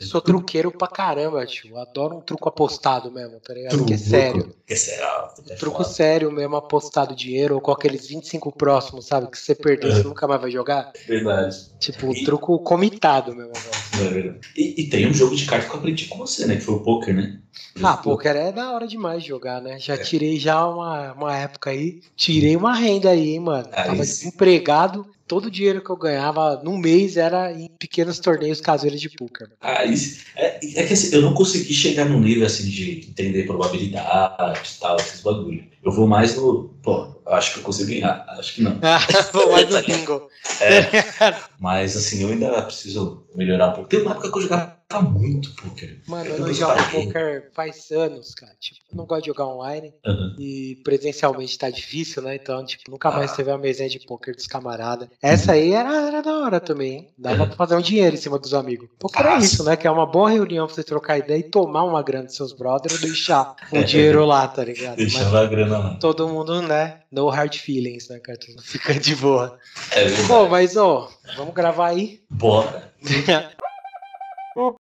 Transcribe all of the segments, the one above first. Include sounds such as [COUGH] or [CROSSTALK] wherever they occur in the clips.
Eu sou truqueiro pra caramba, tio. Adoro um truco apostado mesmo, tá ligado? Truco, que é sério. Que é sério. É truco foda. sério mesmo, apostado dinheiro, ou com aqueles 25 próximos, sabe? Que você perder, você [LAUGHS] nunca mais vai jogar. Verdade. Tipo, e... truco comitado mesmo. É verdade. E, e, tem um jogo de cartas que eu aprendi com você, né? Que foi o poker, né? Ah, poker é da hora demais de jogar, né? Já é. tirei já uma, uma época aí. Tirei uma renda aí, hein, mano. Ah, Tava desempregado todo o dinheiro que eu ganhava no mês era em pequenos torneios caseiros de poker. Ah, isso, é, é que assim, eu não consegui chegar no nível assim de entender probabilidade e tal, esses bagulho. Eu vou mais no. Pô, acho que eu consigo ganhar. Acho que não. [LAUGHS] vou mais no bingo. É, mas assim, eu ainda preciso melhorar um pouco. Tem uma época que eu jogava muito poker. Mano, eu não jogo poker faz anos, cara. Tipo, não gosto de jogar online. Uhum. E presencialmente tá difícil, né? Então, tipo, nunca mais ah. teve uma mesinha de poker dos camaradas. Essa aí era, era da hora também, hein? Dava uhum. pra fazer um dinheiro em cima dos amigos. Poker é isso, né? Que é uma boa reunião pra você trocar ideia e tomar uma grana dos seus brothers e deixar um dinheiro lá, tá ligado? [LAUGHS] Deixar a grana lá. Todo mundo, né? No hard feelings, né, cara? Fica de boa. É verdade. Bom, mas, ó, vamos gravar aí? Bora. [LAUGHS]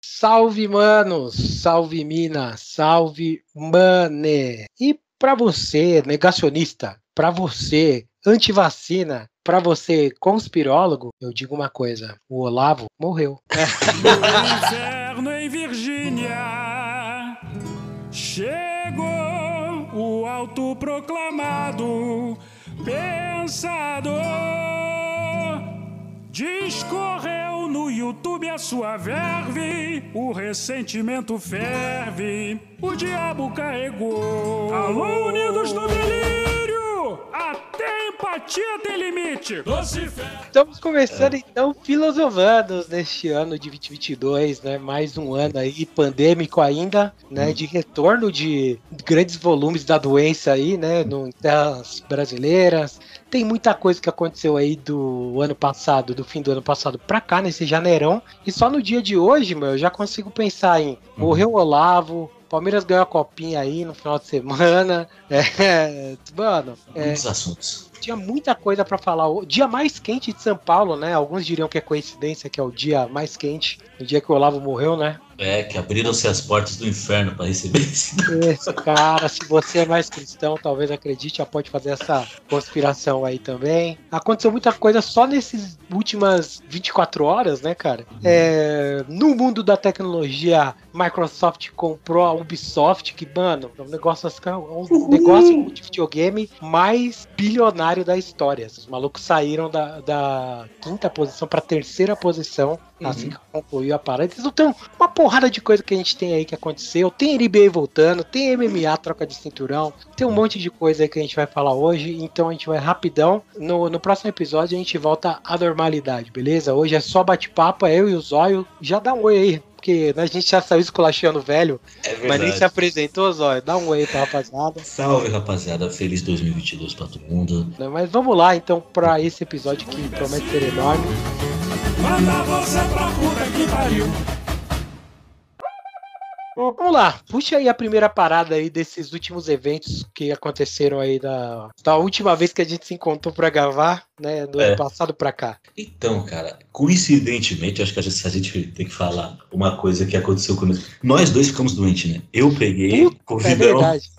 Salve, manos! Salve, mina! Salve, mane! E para você, negacionista, para você, antivacina, para você, conspirólogo, eu digo uma coisa: o Olavo morreu. inferno em Virgínia chegou o autoproclamado pensador discorreu YouTube a sua verve, o ressentimento ferve, o diabo carregou. Alô, unidos no delírio! Até empatia tem limite! Estamos começando então filosofando neste ano de 2022, né? Mais um ano aí pandêmico ainda, né? Hum. De retorno de grandes volumes da doença aí, né? No, em terras brasileiras tem muita coisa que aconteceu aí do ano passado, do fim do ano passado pra cá, nesse janeirão. E só no dia de hoje, meu, eu já consigo pensar em morreu o Olavo, Palmeiras ganhou a copinha aí no final de semana. [LAUGHS] É, mano. É, Muitos assuntos. Tinha muita coisa para falar. O dia mais quente de São Paulo, né? Alguns diriam que é coincidência que é o dia mais quente, no dia que o Olavo morreu, né? É, que abriram-se as portas do inferno para receber esse. [LAUGHS] Isso, cara, se você é mais cristão, talvez acredite, já pode fazer essa conspiração aí também. Aconteceu muita coisa só nesses últimas 24 horas, né, cara? É, no mundo da tecnologia, Microsoft comprou a Ubisoft, que, mano, é um negócio, é um negócio de videogame mais bilionário da história. Os malucos saíram da, da quinta posição para terceira posição Uhum. Assim que concluiu a parada. Então tem uma porrada de coisa que a gente tem aí que aconteceu. Tem NBA voltando, tem MMA, troca de cinturão, tem um monte de coisa aí que a gente vai falar hoje. Então a gente vai rapidão. No, no próximo episódio a gente volta à normalidade, beleza? Hoje é só bate-papo, é eu e o Zóio. Já dá um oi aí, porque a gente já saiu esculachando velho, é mas nem se apresentou, Zóio. Dá um oi pra rapaziada. Salve, rapaziada. Feliz 2022 pra todo mundo. Mas vamos lá, então, pra esse episódio que promete ser enorme. Manda você pra puta que pariu. Vamos lá, puxa aí a primeira parada aí desses últimos eventos que aconteceram aí da, da última vez que a gente se encontrou para gravar, né, do é. ano passado para cá. Então, cara, coincidentemente, acho que a gente, a gente tem que falar uma coisa que aconteceu conosco. Nós dois ficamos doentes, né? Eu peguei, Puta, É verdade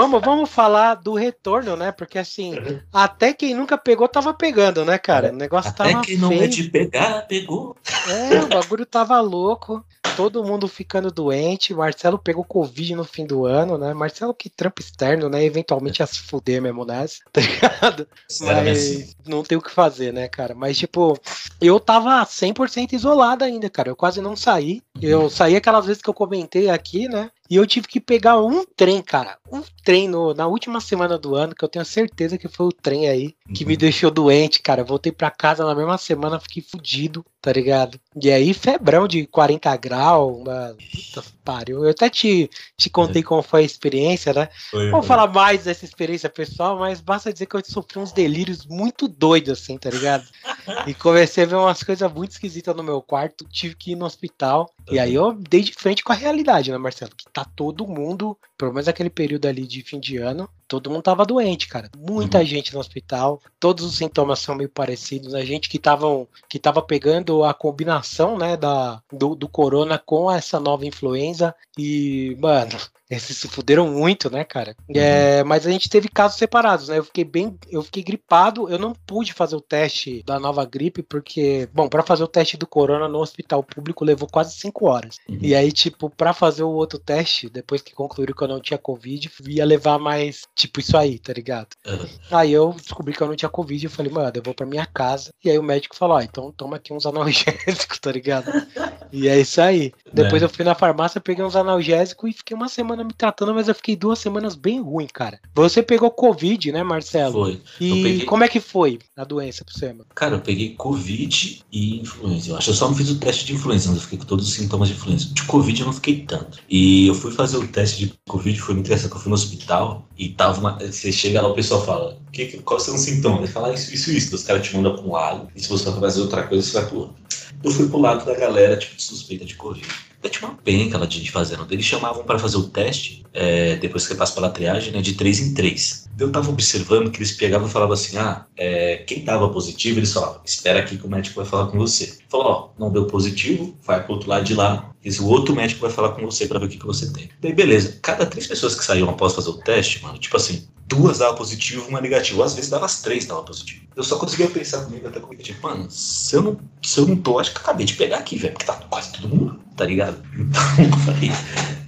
vamos, vamos falar do retorno, né? Porque assim, até quem nunca pegou tava pegando, né, cara? O negócio até tava. Até quem não é de pegar, pegou. É, o bagulho tava louco. Todo mundo ficando doente. Marcelo pegou Covid no fim do ano, né? Marcelo que trampa externo, né? Eventualmente ia se fuder mesmo nessa, [LAUGHS] tá ligado? Mas não tem o que fazer, né, cara? Mas, tipo, eu tava 100% isolado ainda, cara. Eu quase não saí. Eu saí aquelas vezes que eu comentei aqui, né? E eu tive que pegar um trem, cara. Um trem no, na última semana do ano, que eu tenho certeza que foi o trem aí que uhum. me deixou doente, cara. Voltei pra casa na mesma semana, fiquei fudido, tá ligado? E aí, febrão de 40 graus, uma... Puta pariu. Eu até te, te contei como foi a experiência, né? Foi, Vou falar mais dessa experiência pessoal, mas basta dizer que eu sofri uns delírios muito doidos, assim, tá ligado? [LAUGHS] e comecei a ver umas coisas muito esquisitas no meu quarto, tive que ir no hospital. E aí eu dei de frente com a realidade, né, Marcelo? Que tá todo mundo, pelo menos aquele período ali de fim de ano, todo mundo tava doente, cara. Muita uhum. gente no hospital, todos os sintomas são meio parecidos. A gente que tava, que tava pegando a combinação, né, da, do, do corona com essa nova influenza. E, mano, esses se fuderam muito, né, cara? Uhum. É, mas a gente teve casos separados, né? Eu fiquei bem, eu fiquei gripado, eu não pude fazer o teste da nova gripe porque, bom, para fazer o teste do corona no hospital público levou quase cinco horas. Uhum. E aí, tipo, para fazer o outro teste, depois que concluíram que eu não tinha covid, ia levar mais, tipo, isso aí, tá ligado? Uhum. Aí eu descobri que eu não tinha covid, eu falei, mano, eu vou para minha casa. E aí o médico falou, ah, então toma aqui uns analgésicos, [LAUGHS] tá ligado? e é isso aí. Depois é. eu fui na farmácia, peguei uns analgésicos e fiquei uma semana semana me tratando, mas eu fiquei duas semanas bem ruim, cara. Você pegou Covid, né, Marcelo? Foi. E peguei... como é que foi a doença pra você? Cara, eu peguei Covid e influenza. Eu acho que eu só não fiz o teste de influenza, mas eu fiquei com todos os sintomas de influenza. De Covid eu não fiquei tanto. E eu fui fazer o teste de Covid, foi muito interessante, que eu fui no hospital e tava uma... Você chega lá, o pessoal fala, que, quais são os sintomas? Ele fala ah, isso, isso, isso. Os caras te mandam pra um lado, e se você for fazer outra coisa, você vai pro outro. Eu fui pro lado da galera, tipo, suspeita de Covid. Eu tinha uma penca lá de fazendo. Eles chamavam para fazer o teste, é, depois que passa pela triagem, né, de três em três. Eu tava observando que eles pegavam e falavam assim: ah, é, quem tava positivo, eles falavam, espera aqui que o médico vai falar com você. Falou, ó, não deu positivo, vai pro outro lado de lá, e o outro médico vai falar com você para ver o que, que você tem. Daí, beleza. Cada três pessoas que saíam após fazer o teste, mano, tipo assim, duas dava positivo, uma negativo. Às vezes dava as três dava positivo. Eu só conseguia pensar comigo até comigo, tipo, mano, se eu não, se eu não tô, acho que acabei de pegar aqui, velho, porque tá quase todo mundo, tá ligado? [LAUGHS] Então, eu falei,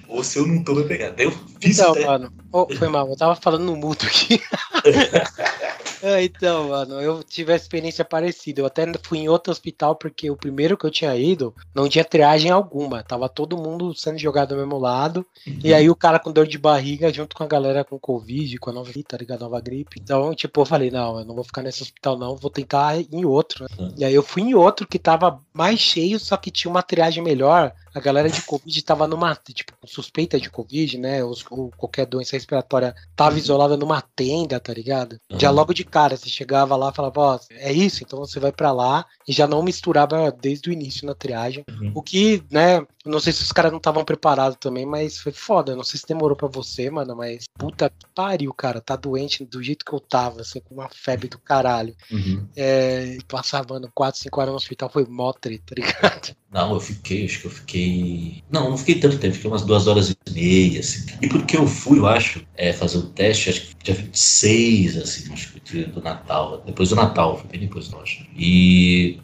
ou se eu não tô, vai pegar. Daí eu fiz Então, até... mano, oh, foi mal, eu tava falando no mudo aqui. [LAUGHS] É, [LAUGHS] então, mano, eu tive a experiência parecida. Eu até fui em outro hospital porque o primeiro que eu tinha ido não tinha triagem alguma. Tava todo mundo sendo jogado do mesmo lado. Uhum. E aí o cara com dor de barriga junto com a galera com Covid, com a nova, tá ligado? Nova gripe. Então, tipo, eu falei, não, eu não vou ficar nesse hospital, não, vou tentar ir em outro. Uhum. E aí eu fui em outro que tava mais cheio, só que tinha uma triagem melhor a galera de Covid estava numa, tipo, suspeita de Covid, né? Ou, ou, qualquer doença respiratória tava isolada numa tenda, tá ligado? Uhum. Já logo de cara, você chegava lá e falava, ó, é isso, então você vai para lá e já não misturava desde o início na triagem. Uhum. O que, né, não sei se os caras não estavam preparados também, mas foi foda. Não sei se demorou para você, mano, mas puta que pariu, cara. Tá doente do jeito que eu tava, assim, com uma febre do caralho. Uhum. É, passava, mano, 4, 5 horas no hospital, foi mó tá ligado? Não, eu fiquei, acho que eu fiquei. Não, não fiquei tanto tempo, fiquei umas duas horas e meia, assim. E porque eu fui, eu acho, é, fazer o teste, acho que dia 26, assim, acho que do Natal. Depois do Natal, foi bem depois, não acho. E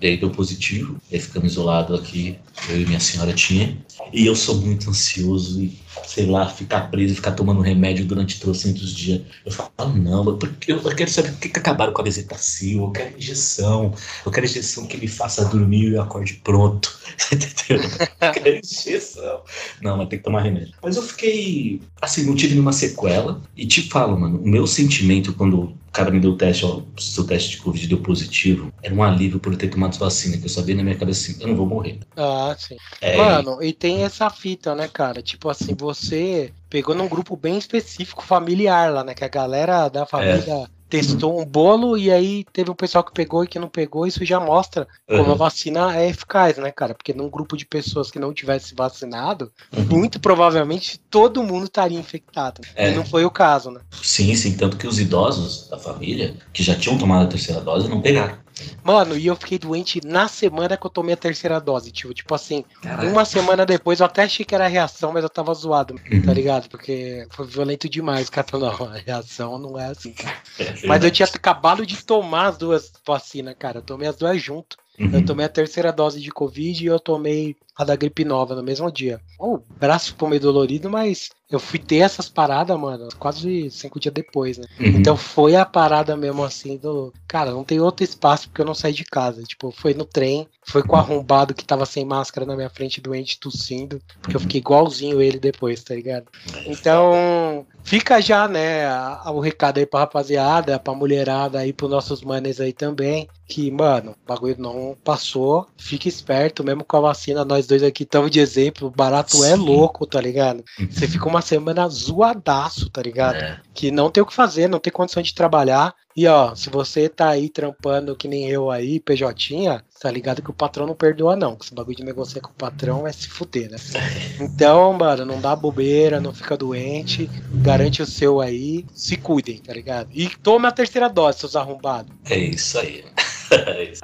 daí deu positivo, aí ficamos isolados aqui, eu e minha senhora tinha. E eu sou muito ansioso e, sei lá, ficar preso, ficar tomando remédio durante trocentos dias. Eu falo, ah, não, porque eu quero saber por que, que acabaram com a bezetacil, eu quero injeção, eu quero injeção que me faça dormir e eu acorde pronto. [LAUGHS] Entendeu? Eu quero injeção. Não, mas tem que tomar remédio. Mas eu fiquei, assim, não tive nenhuma sequela. E te falo, mano, o meu sentimento quando o cara me deu o teste, ó, seu teste de Covid deu positivo, era um alívio por ter tomado vacina, que eu sabia na minha cabeça assim, eu não vou morrer. Ah, sim. É, Mano, e tem essa fita, né, cara? Tipo assim, você pegou num grupo bem específico familiar lá, né? Que a galera da família. É testou um bolo e aí teve um pessoal que pegou e que não pegou, isso já mostra como uhum. a vacina é eficaz, né, cara? Porque num grupo de pessoas que não tivesse vacinado, uhum. muito provavelmente todo mundo estaria infectado. É. E não foi o caso, né? Sim, sim, tanto que os idosos da família que já tinham tomado a terceira dose não pegaram. Mano, e eu fiquei doente na semana que eu tomei a terceira dose. Tipo, tipo assim, Caraca. uma semana depois eu até achei que era reação, mas eu tava zoado, uhum. tá ligado? Porque foi violento demais, cara. Não, a reação não é assim, cara. É, mas eu tinha acabado de tomar as duas vacinas, cara. Eu tomei as duas junto. Uhum. Eu tomei a terceira dose de Covid e eu tomei a da gripe nova no mesmo dia. O oh, braço ficou meio dolorido, mas eu fui ter essas paradas, mano, quase cinco dias depois, né? Uhum. Então foi a parada mesmo assim do. Cara, não tem outro espaço porque eu não saí de casa. Tipo, foi no trem, foi com o arrombado que tava sem máscara na minha frente, doente, tossindo, porque eu fiquei igualzinho ele depois, tá ligado? Então, fica já, né, o recado aí pra rapaziada, pra mulherada aí, pros nossos manes aí também, que, mano, o bagulho não passou, fique esperto, mesmo com a vacina, nós dois aqui estamos de exemplo, o barato é Sim. é louco, tá ligado? Você fica uma uma semana zoadaço, tá ligado? É. Que não tem o que fazer, não tem condição de trabalhar. E ó, se você tá aí trampando que nem eu aí, PJ, tá ligado que o patrão não perdoa, não. Que esse bagulho de negociar com o patrão é se fuder, né? [LAUGHS] Então, mano, não dá bobeira, não fica doente, garante o seu aí, se cuidem, tá ligado? E tome a terceira dose, seus arrombados. É isso aí. [LAUGHS] é isso.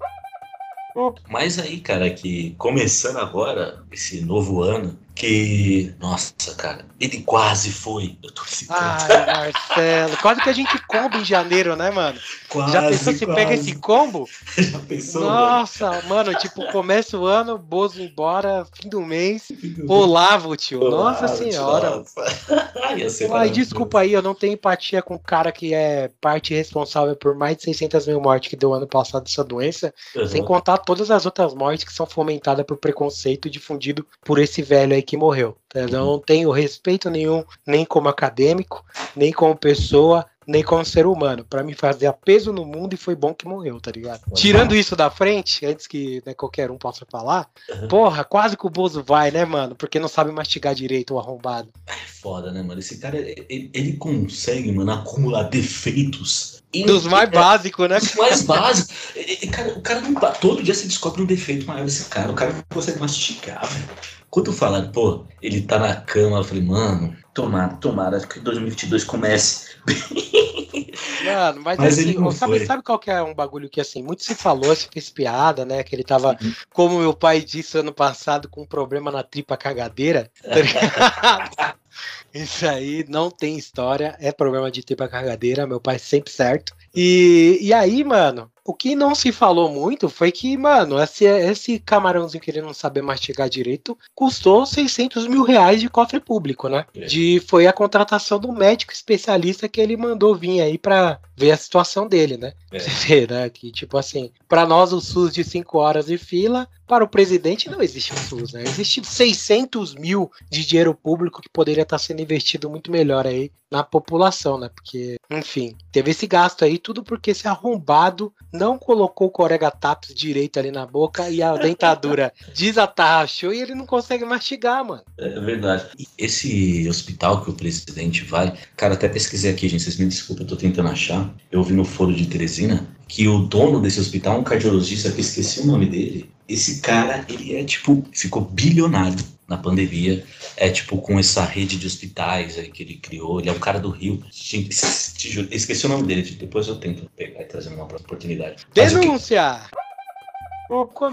Mas aí, cara, que começando agora, esse novo ano, que, nossa, cara, ele quase foi. Eu tô Ai, Marcelo, quase que a gente combo em janeiro, né, mano? Quase, Já pensou se pega esse combo? [LAUGHS] Já pensou? Nossa, mano, mano tipo, começa o ano, Bozo embora, fim do mês, Olavo, tio. Olavo, [LAUGHS] nossa senhora. Nossa. Ai, desculpa aí, eu não tenho empatia com o cara que é parte responsável por mais de 600 mil mortes que deu ano passado essa doença, uhum. sem contar todas as outras mortes que são fomentadas por preconceito difundido por esse velho aí que morreu. Eu não tenho respeito nenhum, nem como acadêmico, nem como pessoa, nem como ser humano, para me fazer peso no mundo e foi bom que morreu, tá ligado? Tirando isso da frente, antes que né, qualquer um possa falar, uhum. porra, quase que o Bozo vai, né, mano? Porque não sabe mastigar direito o arrombado. É foda, né, mano? Esse cara, ele, ele consegue, mano, acumular defeitos. Dos mais básicos, né? Dos mais básicos. O cara não. Todo dia você descobre um defeito maior desse cara. O cara não consegue mastigar, velho. Quando falaram, pô, ele tá na cama, eu falei, mano, tomara, tomara que 2022 comece. Mano, mas, mas assim, ele sabe, sabe, qual que é um bagulho que assim, muito se falou, se fez piada, né? Que ele tava, uhum. como meu pai disse ano passado, com um problema na tripa cagadeira. Tá [LAUGHS] Isso aí não tem história, é problema de tripa cagadeira, meu pai sempre certo. E, e aí, mano, o que não se falou muito foi que, mano, esse, esse camarãozinho que ele não sabe mastigar direito custou 600 mil reais de cofre público, né? É. De, foi a contratação do médico especialista que ele mandou vir aí pra ver a situação dele, né? É. [LAUGHS] Você vê, né? Que, tipo assim, para nós o SUS de 5 horas de fila, para o presidente não existe o SUS, né? Existe 600 mil de dinheiro público que poderia estar sendo investido muito melhor aí na população, né? Porque, enfim, teve esse gasto aí, tudo porque esse arrombado não colocou o corega taps direito ali na boca e a dentadura [LAUGHS] desatarrachou e ele não consegue mastigar, mano. É verdade. Esse hospital que o presidente vai, cara, até pesquisei aqui, gente, vocês me desculpem, eu tô tentando achar. Eu vi no foro de Teresina que o dono desse hospital, um cardiologista que esqueci o nome dele, esse cara, ele é tipo, ficou bilionário na pandemia. É tipo com essa rede de hospitais aí que ele criou. Ele é um cara do Rio. Esqueci o nome dele, depois eu tento pegar e trazer uma oportunidade. Denúncia!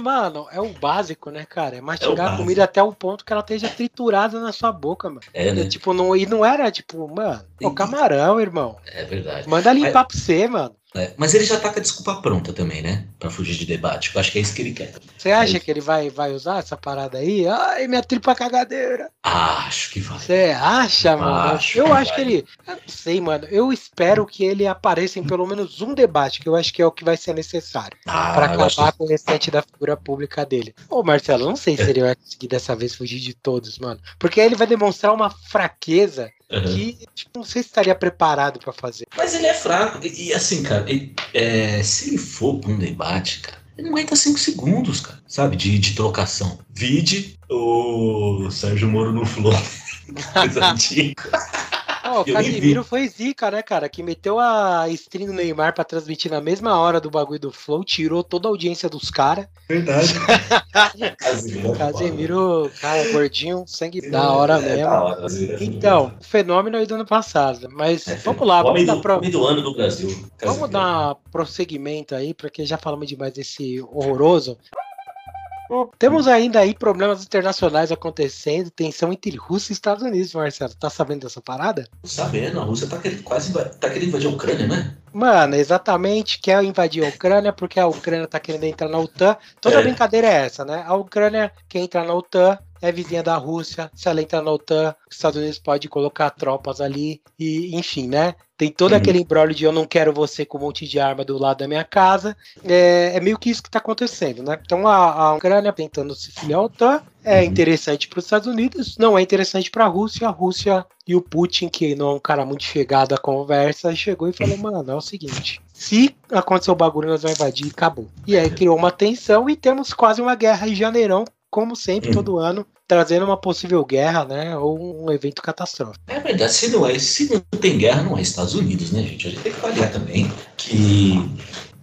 Mano, é o básico, né, cara? É mastigar é a comida até o ponto que ela esteja triturada na sua boca, mano. É, né? tipo, não, e não era, tipo, mano, o camarão, irmão. É verdade. Manda limpar Mas... pra você, mano. É, mas ele já tá com a desculpa pronta também, né? Pra fugir de debate. Eu acho que é isso que ele quer. Você acha é que ele vai, vai usar essa parada aí? Ai, minha tripa cagadeira. Acho que vai. Você acha, mano? Acho eu que acho vai. que ele. Eu não sei, mano. Eu espero que ele apareça em pelo menos um debate, que eu acho que é o que vai ser necessário. Ah, pra acabar com o restante da figura pública dele. Ô, Marcelo, não sei se ele vai conseguir dessa vez fugir de todos, mano. Porque aí ele vai demonstrar uma fraqueza Uhum. que tipo, não sei se estaria preparado para fazer. Mas ele é fraco. E, assim, cara, ele, é, se ele for pra um debate, cara, ele não aguenta 5 segundos, cara, sabe? De, de trocação. Vide o Sérgio Moro no Flow. [LAUGHS] Coisa [LAUGHS] antiga. Oh, o Casimiro foi zica, né, cara? Que meteu a stream do Neymar pra transmitir na mesma hora do bagulho do Flow, tirou toda a audiência dos caras. Verdade. [LAUGHS] Casimiro, Casimiro cara, gordinho, sangue é, da hora é, mesmo. Da hora, é então, fenômeno aí do ano passado. Mas é, vamos lá, vamos dar pro... do ano do Brasil. Casimiro. Vamos dar prosseguimento aí, porque já falamos demais desse horroroso. Temos ainda aí problemas internacionais acontecendo, tensão entre Rússia e Estados Unidos, Marcelo. Tá sabendo dessa parada? Sabendo, a Rússia tá querendo, quase tá querendo invadir a Ucrânia, né? Mano, exatamente, quer invadir a Ucrânia porque a Ucrânia tá querendo entrar na OTAN. Toda é. brincadeira é essa, né? A Ucrânia quer entrar na OTAN, é vizinha da Rússia, se ela entrar na OTAN, os Estados Unidos pode colocar tropas ali, e enfim, né? Tem todo uhum. aquele embrólio de eu não quero você com um monte de arma do lado da minha casa. É, é meio que isso que está acontecendo, né? Então a, a Ucrânia tentando se filiar à OTAN é uhum. interessante para os Estados Unidos, não é interessante para a Rússia. A Rússia e o Putin, que não é um cara muito chegado à conversa, chegou e falou: mano, é o seguinte. Se acontecer o bagulho, nós vamos invadir e acabou. E aí criou uma tensão e temos quase uma guerra em janeirão como sempre, hum. todo ano, trazendo uma possível guerra, né? Ou um evento catastrófico. É verdade, se não, é, se não tem guerra, não é Estados Unidos, né, gente? A gente tem que avaliar também que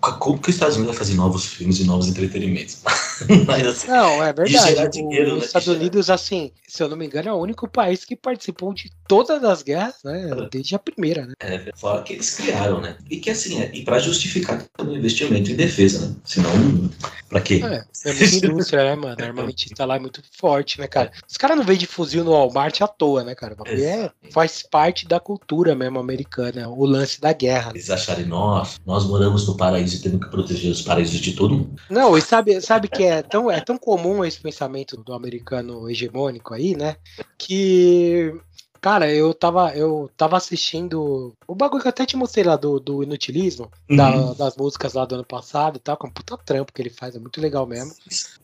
como que os Estados Unidos vai fazer novos filmes e novos entretenimentos? [LAUGHS] Mas, assim, não, é verdade. Dinheiro, os né, Estados Unidos, assim, se eu não me engano, é o único país que participou de todas as guerras, né? Desde a primeira, né? É, fora que eles criaram, né? E que assim, é, e para justificar o investimento em defesa, né? Senão, pra quê? É, é muita indústria, né, mano? Armamentista lá é muito forte, né, cara? Os caras não vendem fuzil no Walmart à toa, né, cara? É, faz parte da cultura mesmo americana, o lance da guerra. Eles acharem, nós, nós moramos no paraíso e temos que proteger os paraísos de todo mundo. Não, e sabe, sabe que é tão, é tão comum esse pensamento do americano hegemônico aí, né? Que Cara, eu tava, eu tava assistindo o bagulho que eu até te mostrei lá do, do Inutilismo, uhum. da, das músicas lá do ano passado e tal, com um puta trampo que ele faz, é muito legal mesmo,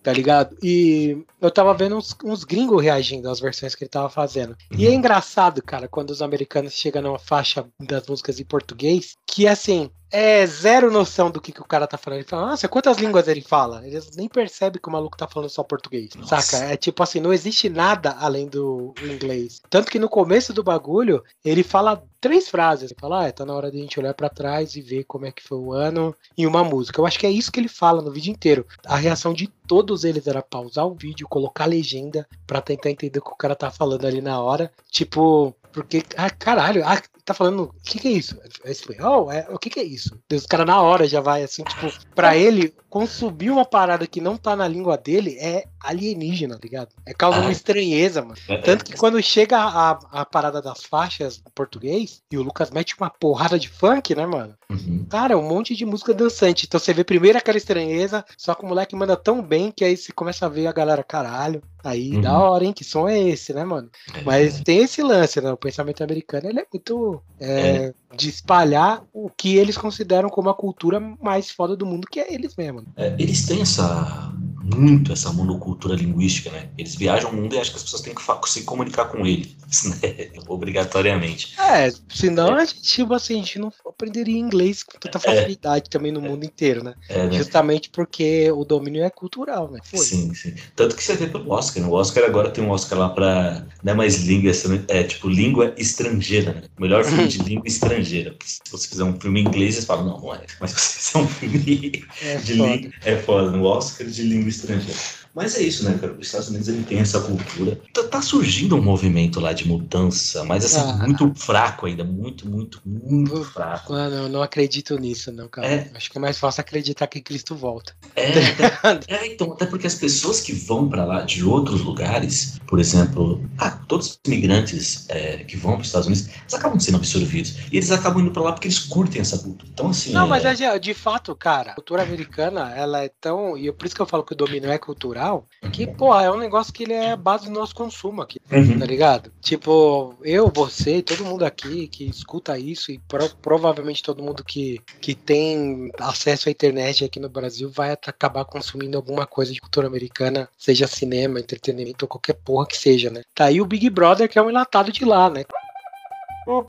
tá ligado? E eu tava vendo uns, uns gringos reagindo às versões que ele tava fazendo. Uhum. E é uhum. engraçado, cara, quando os americanos chegam numa faixa das músicas em português, que assim, é zero noção do que, que o cara tá falando. Ele fala, nossa, quantas línguas ele fala? Eles nem percebem que o maluco tá falando só português. Nossa. Saca? É tipo assim, não existe nada além do inglês. Tanto que no começo do bagulho, ele fala três frases. Ele fala, ah, tá na hora de a gente olhar para trás e ver como é que foi o ano em uma música. Eu acho que é isso que ele fala no vídeo inteiro. A reação de todos eles era pausar o vídeo, colocar legenda para tentar entender o que o cara tá falando ali na hora. Tipo, porque, ah, caralho, ah, tá falando, o que que é isso? É espanhol? É, o que que é isso? Os caras na hora já vai assim, tipo, pra ele consumir uma parada que não tá na língua dele é alienígena, tá ligado? É causa uma ah. estranheza, mano. É. Tanto que quando chega a, a parada das faixas em português e o Lucas mete uma porrada de funk, né, mano? Uhum. Cara, um monte de música dançante. Então você vê primeiro aquela estranheza, só que o moleque manda tão bem que aí você começa a ver a galera, caralho. Aí uhum. da hora, hein? Que som é esse, né, mano? É. Mas tem esse lance, né? O pensamento americano ele é muito é, é. de espalhar o que eles consideram como a cultura mais foda do mundo, que é eles mesmo. É, eles têm essa muito essa monocultura linguística, né? Eles viajam o mundo e acham que as pessoas têm que se comunicar com eles, [LAUGHS] né? Obrigatoriamente. É, senão é. a gente, tipo assim, a gente não aprenderia inglês com tanta é. facilidade também no mundo inteiro, né? Né? Justamente porque o domínio é cultural, né? Foi. Sim, sim. Tanto que você vê pelo Oscar, né? O Oscar agora tem um Oscar lá pra. Não é mais língua, é tipo língua estrangeira, né? Melhor filme de [LAUGHS] língua estrangeira. Porque se você fizer um filme em inglês, você fala, não, não é. Mas se você fizer um filme [LAUGHS] é de língua. É foda, no Oscar de língua estrangeira. Mas é isso, né, cara? Os Estados Unidos ele tem essa cultura. Tá, tá surgindo um movimento lá de mudança, mas assim, ah, muito fraco ainda. Muito, muito, muito fraco. Mano, eu não acredito nisso, não, cara. É. Acho que é mais fácil acreditar que Cristo volta. É, [LAUGHS] é então, até porque as pessoas que vão para lá de outros lugares, por exemplo, ah, todos os imigrantes é, que vão para os Estados Unidos, eles acabam sendo absorvidos. E eles acabam indo para lá porque eles curtem essa cultura. Então, assim. Não, mas é, é de fato, cara, a cultura americana, ela é tão. E por isso que eu falo que o domínio é cultural que, pô, é um negócio que ele é base do nosso consumo aqui, uhum. tá ligado? Tipo, eu, você, todo mundo aqui que escuta isso e pro, provavelmente todo mundo que, que tem acesso à internet aqui no Brasil vai acabar consumindo alguma coisa de cultura americana, seja cinema, entretenimento ou qualquer porra que seja, né? Tá aí o Big Brother, que é um enlatado de lá, né?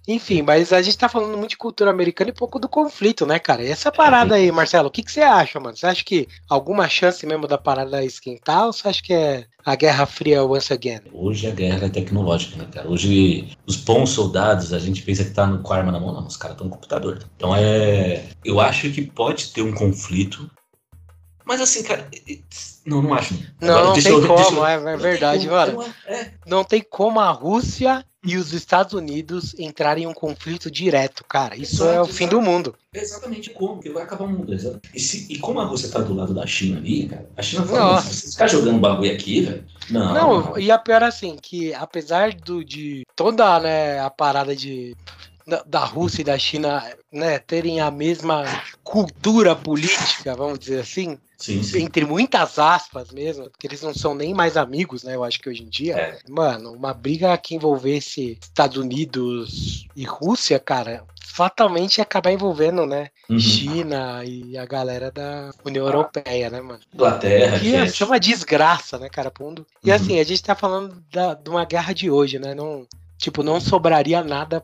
Enfim, mas a gente tá falando muito de cultura americana e pouco do conflito, né, cara? E essa parada aí, Marcelo, o que, que você acha, mano? Você acha que alguma chance mesmo da parada esquentar ou você acha que é a Guerra Fria once again? Hoje a guerra é tecnológica, né, cara? Hoje os bons soldados, a gente pensa que tá com a arma na mão, não, os caras estão no computador. Então é. Eu acho que pode ter um conflito, mas assim, cara, não, não acho. Não, Agora, não tem eu, como, eu, é, é verdade, mano. É. Não tem como a Rússia e os Estados Unidos entrarem em um conflito direto, cara. Isso exato, é o fim do mundo. Exatamente como, que vai acabar o mundo. E, se, e como a Rússia tá do lado da China ali, cara, a China fala, você ficar jogando bagulho aqui, velho. Não, não, não, e a pior assim, que apesar do, de toda né, a parada de da, Rússia e da China né, terem a mesma cultura política, vamos dizer assim, sim, sim. entre muitas aspas mesmo, porque eles não são nem mais amigos, né? Eu acho que hoje em dia, é. mano, uma briga que envolvesse Estados Unidos e Rússia, cara, fatalmente ia acabar envolvendo, né? Uhum. China e a galera da União Europeia, né, mano? Inglaterra. Que ia ser uma desgraça, né, cara, mundo. E uhum. assim, a gente tá falando da, de uma guerra de hoje, né? Não, tipo, não sobraria nada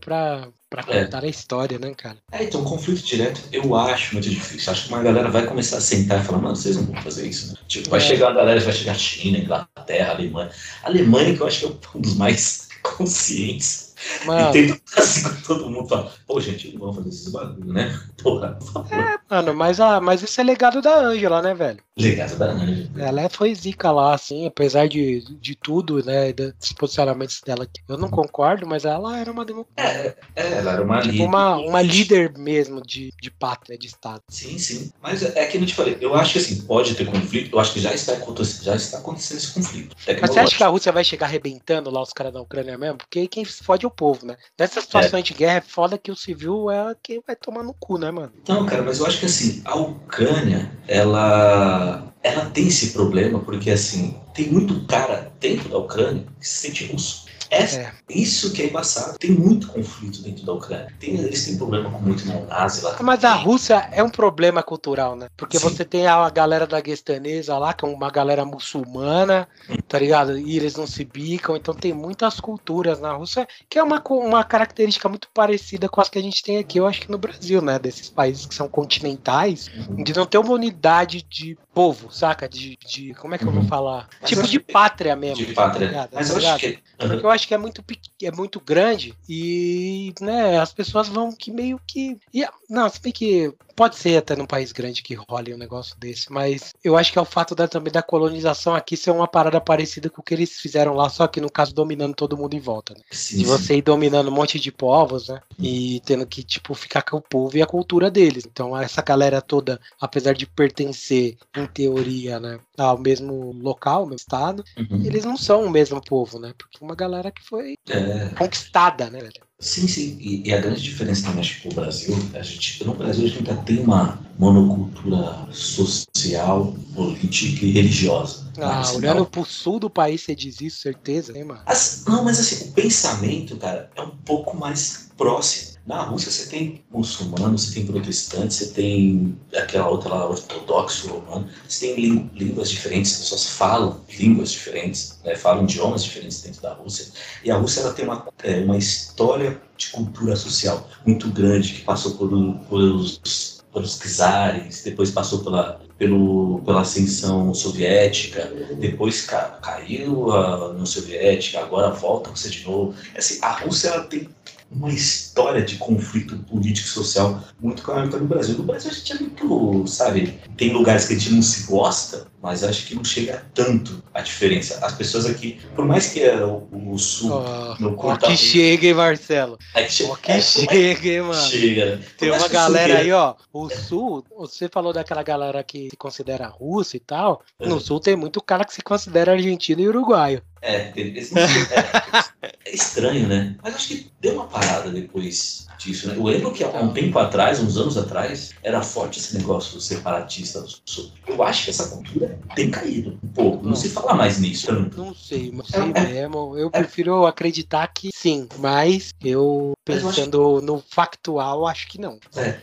pra é. contar a história, né, cara? É, então, conflito direto eu acho muito difícil. Acho que uma galera vai começar a sentar e falar, mano, vocês não vão fazer isso. Né? Tipo, vai é. chegar a galera, vai chegar China, Inglaterra, Alemanha. Alemanha, que eu acho que é um dos mais [LAUGHS] conscientes Mano. E tenta assim, todo mundo fala, pô, gente, não vamos fazer esses bagulho, né? Porra, por favor. É, mano, mas, a, mas isso é legado da Ângela, né, velho? Legado da Ângela. Ela foi zica lá, assim, apesar de, de tudo, né, dos posicionamentos dela. Eu não concordo, mas ela era uma democracia. É, é, ela era uma tipo, líder. Uma, uma líder mesmo de, de pátria, de Estado. Sim, sim. Mas é que eu te falei, eu acho que assim, pode ter conflito, eu acho que já está, já está acontecendo esse conflito. Mas você acha que a Rússia vai chegar arrebentando lá os caras da Ucrânia mesmo? Porque quem fode é o povo, né? Nessa situação é. de guerra é foda que o civil é quem vai tomar no cu, né, mano? Não, cara, mas eu acho que assim, a Ucrânia, ela ela tem esse problema porque assim, tem muito cara dentro da Ucrânia que se sente russo. É, é, isso que é embaçado. Tem muito conflito dentro da Ucrânia. Tem, eles têm problema com muito neonazi lá. Mas a Rússia é um problema cultural, né? Porque Sim. você tem a galera da Guestanesa lá, que é uma galera muçulmana, tá ligado? E eles não se bicam. Então tem muitas culturas na Rússia, que é uma, uma característica muito parecida com as que a gente tem aqui, eu acho que no Brasil, né? Desses países que são continentais, uhum. de não ter uma unidade de povo, saca? De, de como é que eu vou uhum. falar? Mas tipo de pátria mesmo. De pátria. Tá Mas eu acho que porque eu acho que é muito, é muito grande e né, as pessoas vão que meio que. E, não, se bem que pode ser até num país grande que role um negócio desse, mas eu acho que é o fato da, também da colonização aqui ser uma parada parecida com o que eles fizeram lá, só que no caso dominando todo mundo em volta. Né? Sim, de você ir dominando um monte de povos, né? E tendo que, tipo, ficar com o povo e a cultura deles. Então, essa galera toda, apesar de pertencer, em teoria, né, ao mesmo local, ao mesmo estado, uhum. eles não são o mesmo povo, né? Porque uma galera que foi é... conquistada, né, velho? Sim, sim. E, e, a grande diferença também, acho que o Brasil, a gente, no Brasil a gente ainda tem uma monocultura social, política e religiosa. Ah, olhando pro sul do país, você diz isso, certeza, hein, mano? As, não, mas assim, o pensamento, cara, é um pouco mais próximo. Na Rússia você tem muçulmanos, você tem protestantes, você tem aquela outra lá, ortodoxo romano, você tem línguas diferentes, as pessoas falam línguas diferentes, né, falam idiomas diferentes dentro da Rússia. E a Rússia ela tem uma, é, uma história de cultura social muito grande que passou por, por os pelos czares, depois passou pela, pelo, pela ascensão soviética, depois ca, caiu a União Soviética, agora volta ser de novo. Assim, a Rússia ela tem uma história de conflito político e social muito canônica no Brasil. No Brasil a gente é muito, sabe, tem lugares que a gente não se gosta, mas acho que não chega tanto a diferença. As pessoas aqui, por mais que é o, o sul oh, no corta... que chega, hein, Marcelo? É que, che que é, chega, hein, [LAUGHS] mano? Chega. Tem uma galera aí, ó, o sul, você falou daquela galera que se considera russa e tal, no sul tem muito cara que se considera argentino e uruguaio. É, não, é, é estranho, né? Mas acho que deu uma parada depois disso, né? Eu lembro que há um tempo atrás, uns anos atrás, era forte esse negócio separatista do Sul. Eu acho que essa cultura tem caído um pouco. Não, não se fala mais nisso. Tanto. Não sei, não sei é, mesmo. Eu é, prefiro acreditar que sim, mas eu pensando acho... no factual, acho que não. É,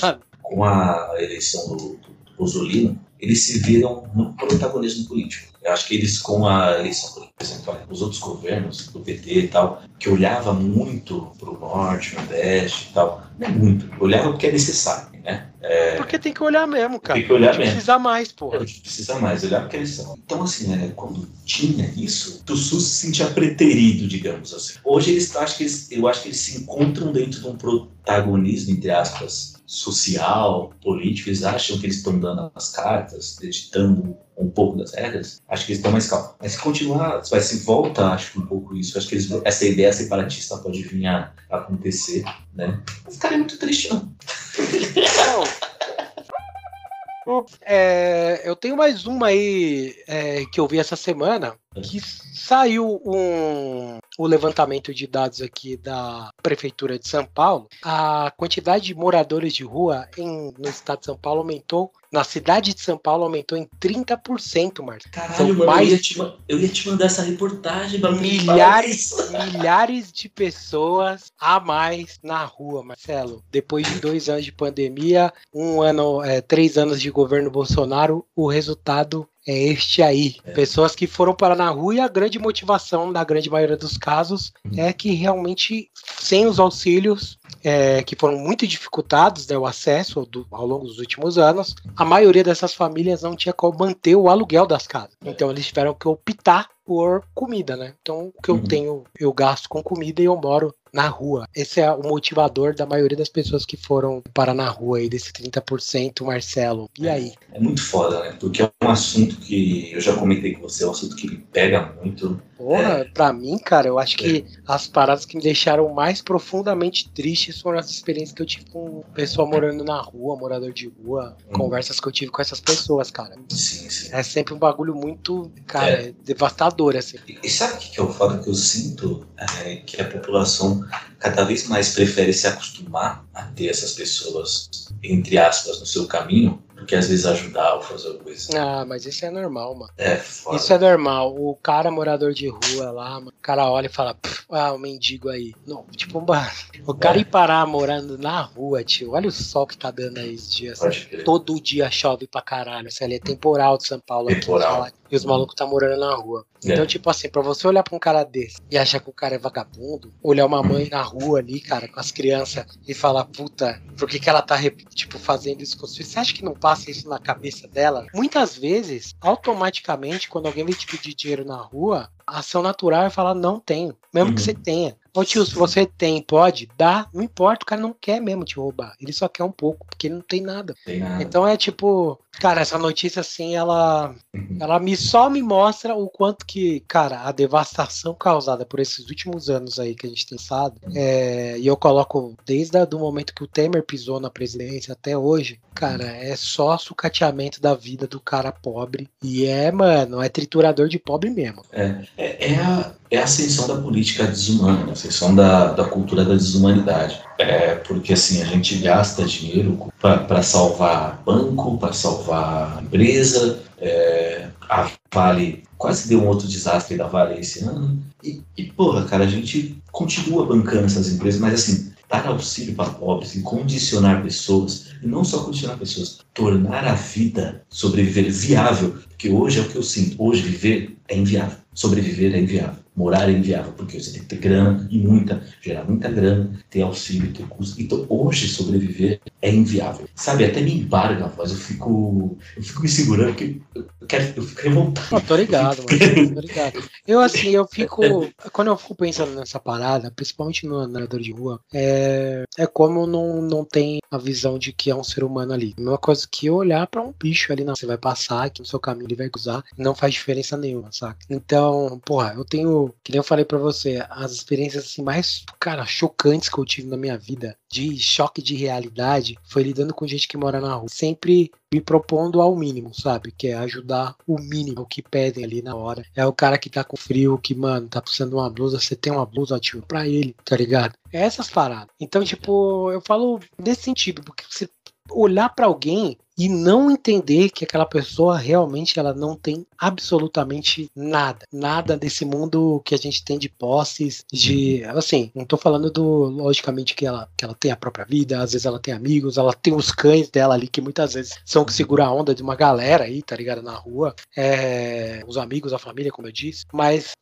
tá? Com a eleição do, do, do Bozolino, eles se viram no protagonismo político. Eu acho que eles, com a eleição, por exemplo, os outros governos, do PT e tal, que olhava muito para o norte, nordeste e tal, não é muito, olhava porque é necessário, né? É... Porque tem que olhar mesmo, cara. Tem que olhar mesmo. Precisa mais, porra. A gente precisa mais, olhar porque eles são. Então, assim, né, quando tinha isso, o SUS se sentia preterido, digamos assim. Hoje eles, acho que eles, eu acho que eles se encontram dentro de um protagonismo, entre aspas, social, político, eles acham que eles estão dando as cartas, editando um pouco das regras, acho que eles estão mais calmos. Mas se continuar, vai se volta, acho que um pouco isso. Acho que eles, essa ideia separatista pode vir a acontecer, né? Cara é muito triste, não. [LAUGHS] É, eu tenho mais uma aí é, que eu vi essa semana que saiu um, o levantamento de dados aqui da Prefeitura de São Paulo. A quantidade de moradores de rua em, no estado de São Paulo aumentou. Na cidade de São Paulo aumentou em 30%, Marcos. Caralho, mano, mais... eu, ia te, eu ia te mandar essa reportagem. Milhares, [LAUGHS] milhares de pessoas a mais na rua, Marcelo. Depois de dois anos de pandemia, um ano, é, três anos de governo Bolsonaro, o resultado é este aí. É. Pessoas que foram para na rua e a grande motivação, na grande maioria dos casos, é que realmente, sem os auxílios, é, que foram muito dificultados né, o acesso do, ao longo dos últimos anos, a maioria dessas famílias não tinha como manter o aluguel das casas. Então eles tiveram que optar por comida, né? Então o que eu uhum. tenho, eu gasto com comida e eu moro na rua. Esse é o motivador da maioria das pessoas que foram para na rua aí, desse 30%, Marcelo. E aí? É, é muito foda, né? Porque é um assunto que eu já comentei com você, é um assunto que me pega muito. Porra, é. pra mim, cara, eu acho que é. as paradas que me deixaram mais profundamente tristes foram as experiências que eu tive com pessoa morando na rua, morador de rua, hum. conversas que eu tive com essas pessoas, cara. Sim, sim. É sempre um bagulho muito, cara, é. devastador, assim. E, e sabe o que, que eu falo que eu sinto? É, que a população cada vez mais prefere se acostumar a ter essas pessoas, entre aspas, no seu caminho, do que às vezes ajudar ou fazer alguma coisa. Ah, mas isso é normal, mano. É, foda. Isso é normal. O cara morador de rua lá, mano, o cara olha e fala, ah, o mendigo aí. Não, tipo, mano, o cara é. ir parar morando na rua, tio, olha o sol que tá dando aí esses dias. Todo dia chove pra caralho. Isso ali é temporal de São Paulo. Temporal. Aqui, e os malucos tá morando na rua. É. Então, tipo assim, pra você olhar pra um cara desse e achar que o cara é vagabundo, olhar uma mãe na rua ali, cara, com as crianças e falar, puta, por que, que ela tá, tipo, fazendo isso com os filhos? Você acha que não passa isso na cabeça dela? Muitas vezes, automaticamente, quando alguém vem te pedir dinheiro na rua, a ação natural é falar, não tenho. Mesmo uhum. que você tenha. Ô tio, se você tem, pode, dá, não importa, o cara não quer mesmo te roubar. Ele só quer um pouco, porque ele não tem nada. Tem nada. Então é tipo, cara, essa notícia assim, ela ela me só me mostra o quanto que, cara, a devastação causada por esses últimos anos aí que a gente tem passado, é, e eu coloco desde o momento que o Temer pisou na presidência até hoje, cara, é só sucateamento da vida do cara pobre. E é, mano, é triturador de pobre mesmo. É, é, é a, é a ascensão da política desumana, a ascensão da, da cultura da desumanidade. É, porque assim, a gente gasta dinheiro para salvar banco, para salvar empresa. É, a Vale quase deu um outro desastre da Vale esse ano. E, e, porra, cara, a gente continua bancando essas empresas, mas assim, dar auxílio para pobres e condicionar pessoas, e não só condicionar pessoas, tornar a vida sobreviver viável, porque hoje é o que eu sinto, hoje viver é inviável, sobreviver é inviável. Morar é inviável, porque você tem que ter grana e muita, gerar muita grana, ter auxílio, ter custo. Então, hoje, sobreviver é inviável. Sabe, até me embarga voz, eu fico, eu fico me segurando, porque eu, quero, eu fico revoltado. Oh, tô ligado, mano, tô ligado. Eu, assim, eu fico, [LAUGHS] quando eu fico pensando nessa parada, principalmente no nadador de rua, é, é como não, não tem a visão de que é um ser humano ali. Uma coisa que olhar para um bicho ali, não, você vai passar aqui no seu caminho, ele vai cruzar, não faz diferença nenhuma, saca? Então, porra, eu tenho que nem eu falei para você, as experiências assim, mais, cara, chocantes que eu tive na minha vida, de choque de realidade, foi lidando com gente que mora na rua. Sempre me propondo ao mínimo, sabe? Que é ajudar o mínimo que pedem ali na hora. É o cara que tá com frio, que, mano, tá precisando de uma blusa, você tem uma blusa, tio, pra ele, tá ligado? É essas paradas. Então, tipo, eu falo nesse sentido, porque você olhar para alguém e não entender que aquela pessoa realmente ela não tem absolutamente nada, nada desse mundo que a gente tem de posses, de assim, não tô falando do logicamente que ela que ela tem a própria vida, às vezes ela tem amigos, ela tem os cães dela ali que muitas vezes são que segura a onda de uma galera aí, tá ligado na rua, é, os amigos, a família, como eu disse, mas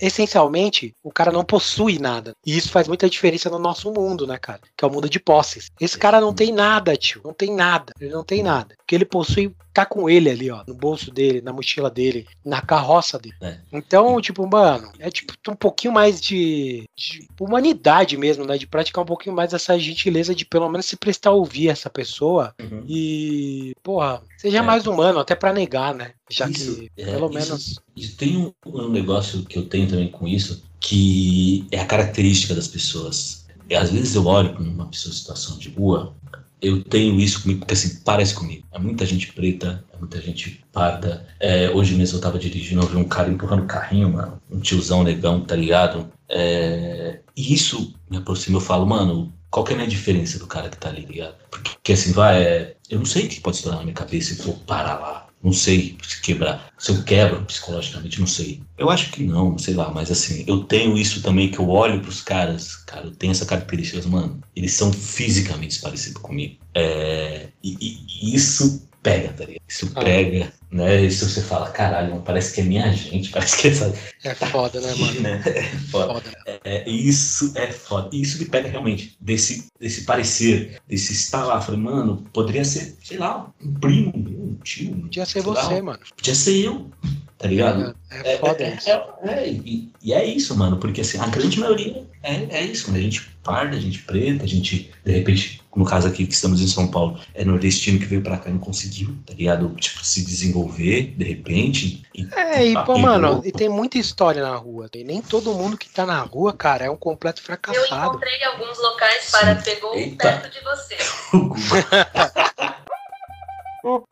essencialmente o cara não possui nada e isso faz muita diferença no nosso mundo, né, cara? Que é o mundo de posses. Esse cara não tem nada, tio, não tem nada, ele não tem nada. Que ele possui tá com ele ali, ó, no bolso dele, na mochila dele, na carroça dele. É. Então, tipo, mano, é tipo um pouquinho mais de, de, humanidade mesmo, né? De praticar um pouquinho mais essa gentileza de pelo menos se prestar a ouvir essa pessoa uhum. e, porra, seja é. mais humano, até para negar, né? Já isso, que, é, pelo isso, menos. Isso tem um, um negócio que eu tenho também com isso, que é a característica das pessoas. E às vezes eu olho para uma pessoa em situação de rua eu tenho isso comigo, porque assim, parece comigo. É muita gente preta, é muita gente parda. É, hoje mesmo eu tava dirigindo, eu vi um cara empurrando carrinho, mano. Um tiozão negão, tá ligado? É, e isso me aproxima, eu falo, mano, qual que é a diferença do cara que tá ali, ligado? Porque, assim, vai, é, eu não sei o que pode estourar na minha cabeça se for parar lá. Não sei se quebrar. se eu quebro psicologicamente, não sei. Eu acho que não, sei lá, mas assim, eu tenho isso também que eu olho pros caras, cara, eu tenho essa característica, mano, eles são fisicamente parecidos comigo. É, e, e isso pega, tá ligado? Isso ah. pega, né? Isso você fala, caralho, parece que é minha gente, [LAUGHS] parece que é essa. É foda, né, mano? Né? [LAUGHS] É foda. foda. É, é, isso é foda. Isso me pega realmente, desse, desse parecer, desse estar lá. Falei, mano, poderia ser, sei lá, um primo, um tio. Podia ser você, lá, mano. Podia ser eu tá ligado? É, é foda é, isso. É, é, e, e, é isso, mano, porque assim, a grande maioria é, é isso, né? A gente parda, a gente preta, a gente, de repente, no caso aqui que estamos em São Paulo, é nordestino que veio pra cá e não conseguiu, tá ligado? Tipo, se desenvolver, de repente. E, é, e pô, mano, e tem muita história na rua. E nem todo mundo que tá na rua, cara, é um completo fracassado. Eu encontrei alguns locais para Sim. pegou Eita. perto de você. [LAUGHS] [LAUGHS]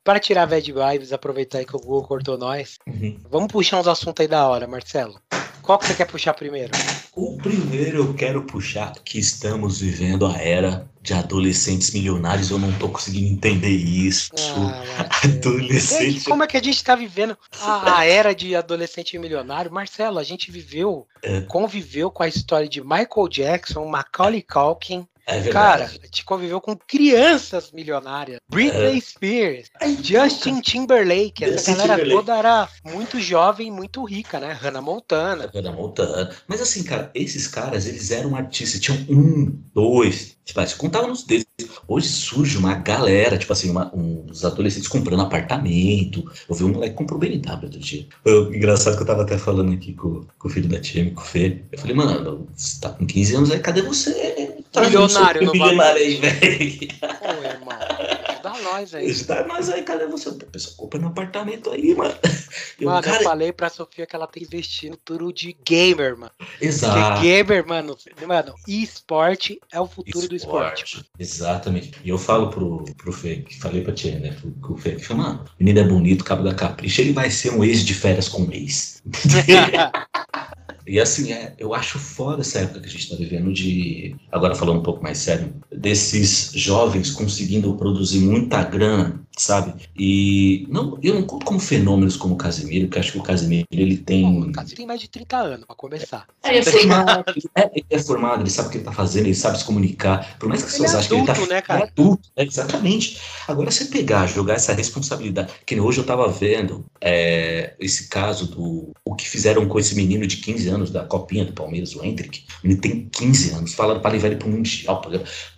Para tirar bad vibes, aproveitar aí que o Google cortou nós, uhum. vamos puxar uns assuntos aí da hora, Marcelo. Qual que você quer puxar primeiro? O primeiro eu quero puxar que estamos vivendo a era de adolescentes milionários. Eu não tô conseguindo entender isso. Ah, Adolescente. Como é que a gente tá vivendo a, a, era de adolescente milionário? Marcelo, a gente viveu, é. conviveu com a história de Michael Jackson, Macaulay Culkin, é Cara, a gente conviveu com crianças milionárias. Britney é. Spears, Justin Timberlake. Essa Justin galera Timberlake. toda era muito jovem, muito rica, né? Hannah Montana. Hannah Montana. Mas assim, cara, esses caras, eles eram artistas. Tinham um, dois, tipo, se contava nos dedos. Hoje surge uma galera, tipo assim, uma, uns adolescentes comprando apartamento. Eu vi um moleque que comprou BMW outro dia. Foi engraçado que eu tava até falando aqui com, com o filho da tia, com o Fê. Eu falei, mano, você tá com 15 anos aí, cadê você? Tá milionário no milionário aí, velho. Ô, irmão. Ajuda nós aí. Ajuda nós aí, cadê você? A pessoa compra no apartamento aí, mano. Eu, mano, cara... eu falei pra Sofia que ela tem que investir no tudo de gamer, mano. Exato. Porque gamer, mano, mano, esporte é o futuro do esporte. Exatamente. E eu falo pro, pro Fê, que falei pra tia, né? Pro, pro Fê, que falou, mano, o menino é bonito, cabo da capricha, ele vai ser um ex de férias com um ex. [LAUGHS] [LAUGHS] [LAUGHS] E assim, é, eu acho foda essa época que a gente está vivendo de. Agora falando um pouco mais sério, desses jovens conseguindo produzir muita grana sabe? E não, eu não conto como fenômenos como o Casemiro, porque acho que o Casemiro ele tem. o Casemiro tem mais de 30 anos, para começar. É, é formado, é, ele é formado, ele sabe o que ele tá fazendo, ele sabe se comunicar. Por mais que as pessoas é achem que ele tá. Né, cara? É adulto, é, exatamente. Agora, você pegar, jogar essa responsabilidade, que hoje eu tava vendo é, esse caso do. O que fizeram com esse menino de 15 anos da Copinha do Palmeiras, o Hendrick. Ele tem 15 anos, falando para levar ele pro Mundial.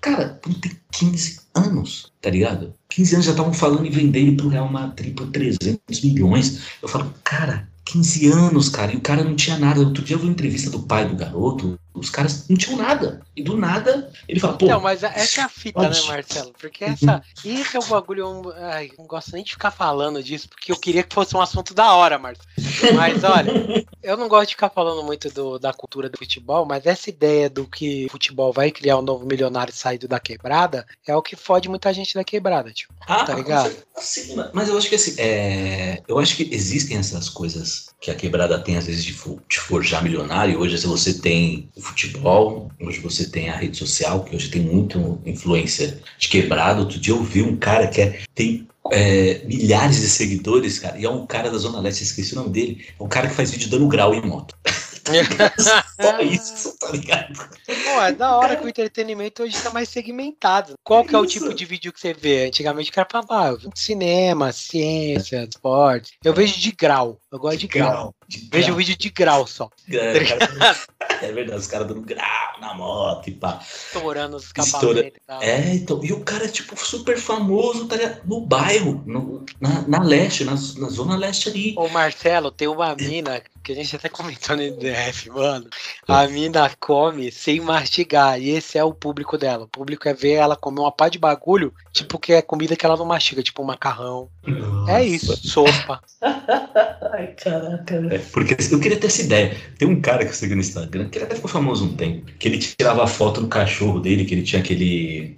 Cara, não tem 15 anos, tá ligado? 15 anos já estavam falando em vender ele pro Real Madrid por 300 milhões. Eu falo, cara, 15 anos, cara, e o cara não tinha nada. Outro dia eu vi uma entrevista do pai do garoto, os caras não tinham nada. E do nada, ele fala, pô. Não, mas essa é a fita, pode. né, Marcelo? Porque essa. Esse é o bagulho. Eu, ai, não gosto nem de ficar falando disso, porque eu queria que fosse um assunto da hora, Marcelo. Mas olha, eu não gosto de ficar falando muito do, da cultura do futebol, mas essa ideia do que o futebol vai criar um novo milionário saído da quebrada é o que fode muita gente da quebrada, tipo. Ah, tá ligado? Sim, mas eu acho que assim, é... eu acho que existem essas coisas que a quebrada tem, às vezes, de, de forjar milionário. Hoje, se você tem futebol, hoje você tem a rede social, que hoje tem muito influência de quebrada. Outro dia eu vi um cara que é, tem é, milhares de seguidores, cara, e é um cara da Zona Leste, esqueci o nome dele. É um cara que faz vídeo dando grau em moto. [LAUGHS] Só isso, tá ligado? Pô, é da hora que o entretenimento hoje tá mais segmentado. Qual que é o tipo de vídeo que você vê? Antigamente o cara falava, ah, cinema, ciência, esporte. Eu vejo de grau. Eu gosto de, de grau. grau. Vejo grau. vídeo de grau só. É, tá [LAUGHS] é verdade, os caras dando grau na moto e pá. Estourando os cavaleiros e tal. É, então. E o cara, tipo, super famoso, tá ligado? No bairro, no, na, na leste, na, na zona leste ali. Ô, Marcelo, tem uma mina que a gente até comentou no DF, mano. A mina come sem mastigar. E esse é o público dela. O público é ver ela comer uma pá de bagulho, tipo que é comida que ela não mastiga, tipo um macarrão. Nossa. É isso, sopa. [LAUGHS] Ai, caraca. É, porque eu queria ter essa ideia. Tem um cara que eu segui no Instagram, que ele até ficou famoso um tempo, que ele tirava foto do cachorro dele, que ele tinha aquele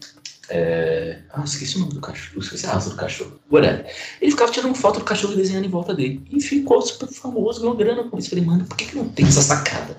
é... Ah, esqueci o nome do cachorro. Esqueci a raça do cachorro. Whatever. Ele ficava tirando foto do cachorro e desenhando em volta dele. E ficou super famoso, ganhou grana com isso. Falei, mano, por que, que não tem essa sacada?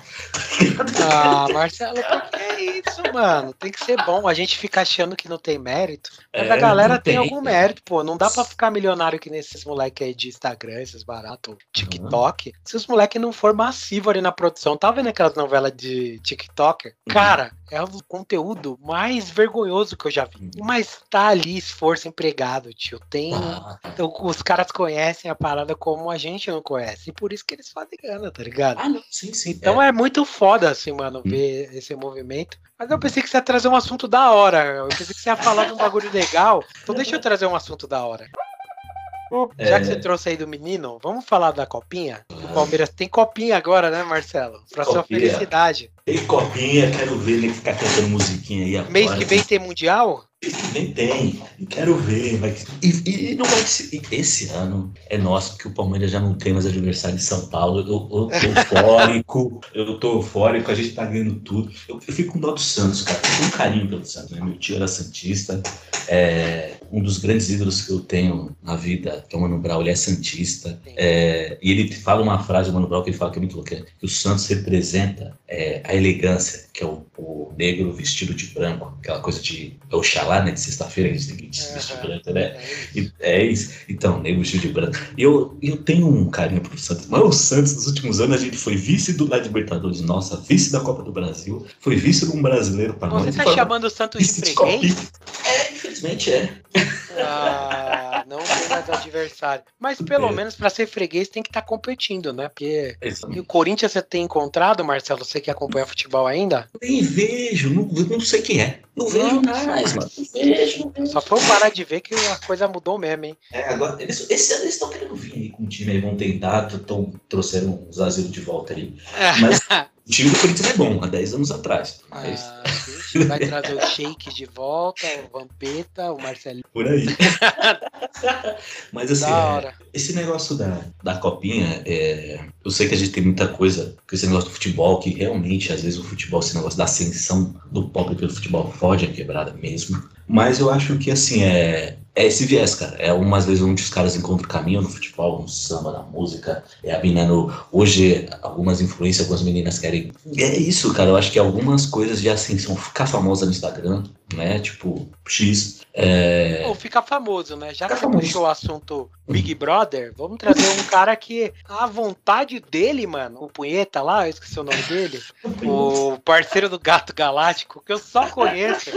Ah, Marcelo, por que é isso, mano? Tem que ser bom. A gente fica achando que não tem mérito. Mas É, a galera tem, tem. algum mérito, pô. Não dá pra ficar milionário que nesses moleque aí de Instagram, esses baratos, TikTok. Se os moleque não for massivo ali na produção, tá vendo aquelas novelas de TikToker? Cara, é o conteúdo mais vergonhoso que eu já vi. Mas tá ali esforço empregado, tio. Tem. Ah, Então, os caras conhecem a parada como a gente não conhece. E por isso que eles fazem grana, tá ligado? ah, não, sim, sim. Então é. muito foda, assim, mano, ver esse movimento. Mas eu pensei que você ia trazer um assunto da hora. Eu pensei que você ia falar de um bagulho legal. Então deixa eu trazer um assunto da hora. Já É. que você trouxe aí do menino, vamos falar da copinha? O Palmeiras tem copinha agora, né, Marcelo? Pra sua Copinha. felicidade. Tem copinha, quero ver ele ficar cantando musiquinha aí agora. Mês que vem tem Mundial? Nem tem. Quero ver. Vai... E, e não vai ser. Esse ano é nosso, porque o Palmeiras já não tem mais adversário em São Paulo. Eu, eu tô [LAUGHS] eufórico. eu tô eufórico, a gente tá ganhando tudo. Eu, eu fico com dó do Santos, cara. Eu tenho um carinho pelo Santos, né? Meu tio era Santista. É, um dos grandes ídolos que eu tenho na vida, que é o Mano Brown, ele é Santista. É, e ele fala uma frase, o Mano Brown, que ele fala que é muito louco, é que o Santos representa é, a elegância, que é o, o negro vestido de branco, aquela coisa de Oxalá, né, de sexta-feira, eles têm que se vestir branco, né? É isso. E é isso. Então, negro vestido de branco. E eu, eu tenho um carinho pro Santos, mas o Santos, nos últimos anos, a gente foi vice do Libertadores, nossa, vice da Copa do Brasil, foi vice de um brasileiro para nós. Você tá chamando o Santos de de freguês? É, infelizmente é. Ah, não tem mais adversário. Mas pelo É. menos pra ser freguês tem que estar competindo, né? Porque o Corinthians você tem encontrado, Marcelo, você que acompanha futebol ainda? Nem vejo, não, não sei quem é. Não vejo Não, mais, mano. Não vejo, não vejo. Só foi parar de ver que a coisa mudou mesmo, hein? É, agora, eles, esse ano eles estão querendo vir aí com o time aí, vão tentar, tão, trouxeram os asilos de volta aí. Mas [LAUGHS] o time do Corinthians é bom, há 10 anos atrás. Mas Ah, vixe, vai trazer o Shake de volta, o Vampeta, o Marcelinho. por aí. [LAUGHS] Mas assim, é, esse negócio da, da copinha, é, eu sei que a gente tem muita coisa com esse negócio do futebol, que realmente, às vezes, o futebol, esse negócio da ascensão do pobre pelo futebol fode a quebrada mesmo. Mas eu acho que, assim, é, é esse viés, cara. É umas vezes onde os caras encontram caminho no futebol, no samba, na música. É a mina no... Hoje, algumas influências, algumas meninas querem... É isso, cara. Eu acho que algumas coisas de ascensão, ficar famosa no Instagram, né? Tipo, X. É... Ou fica famoso, né? Já que Fica você famoso. puxou o assunto Big Brother, vamos trazer um cara que a vontade dele, mano, o punheta lá, eu esqueci o nome dele, o parceiro do Gato Galáctico, que eu só conheço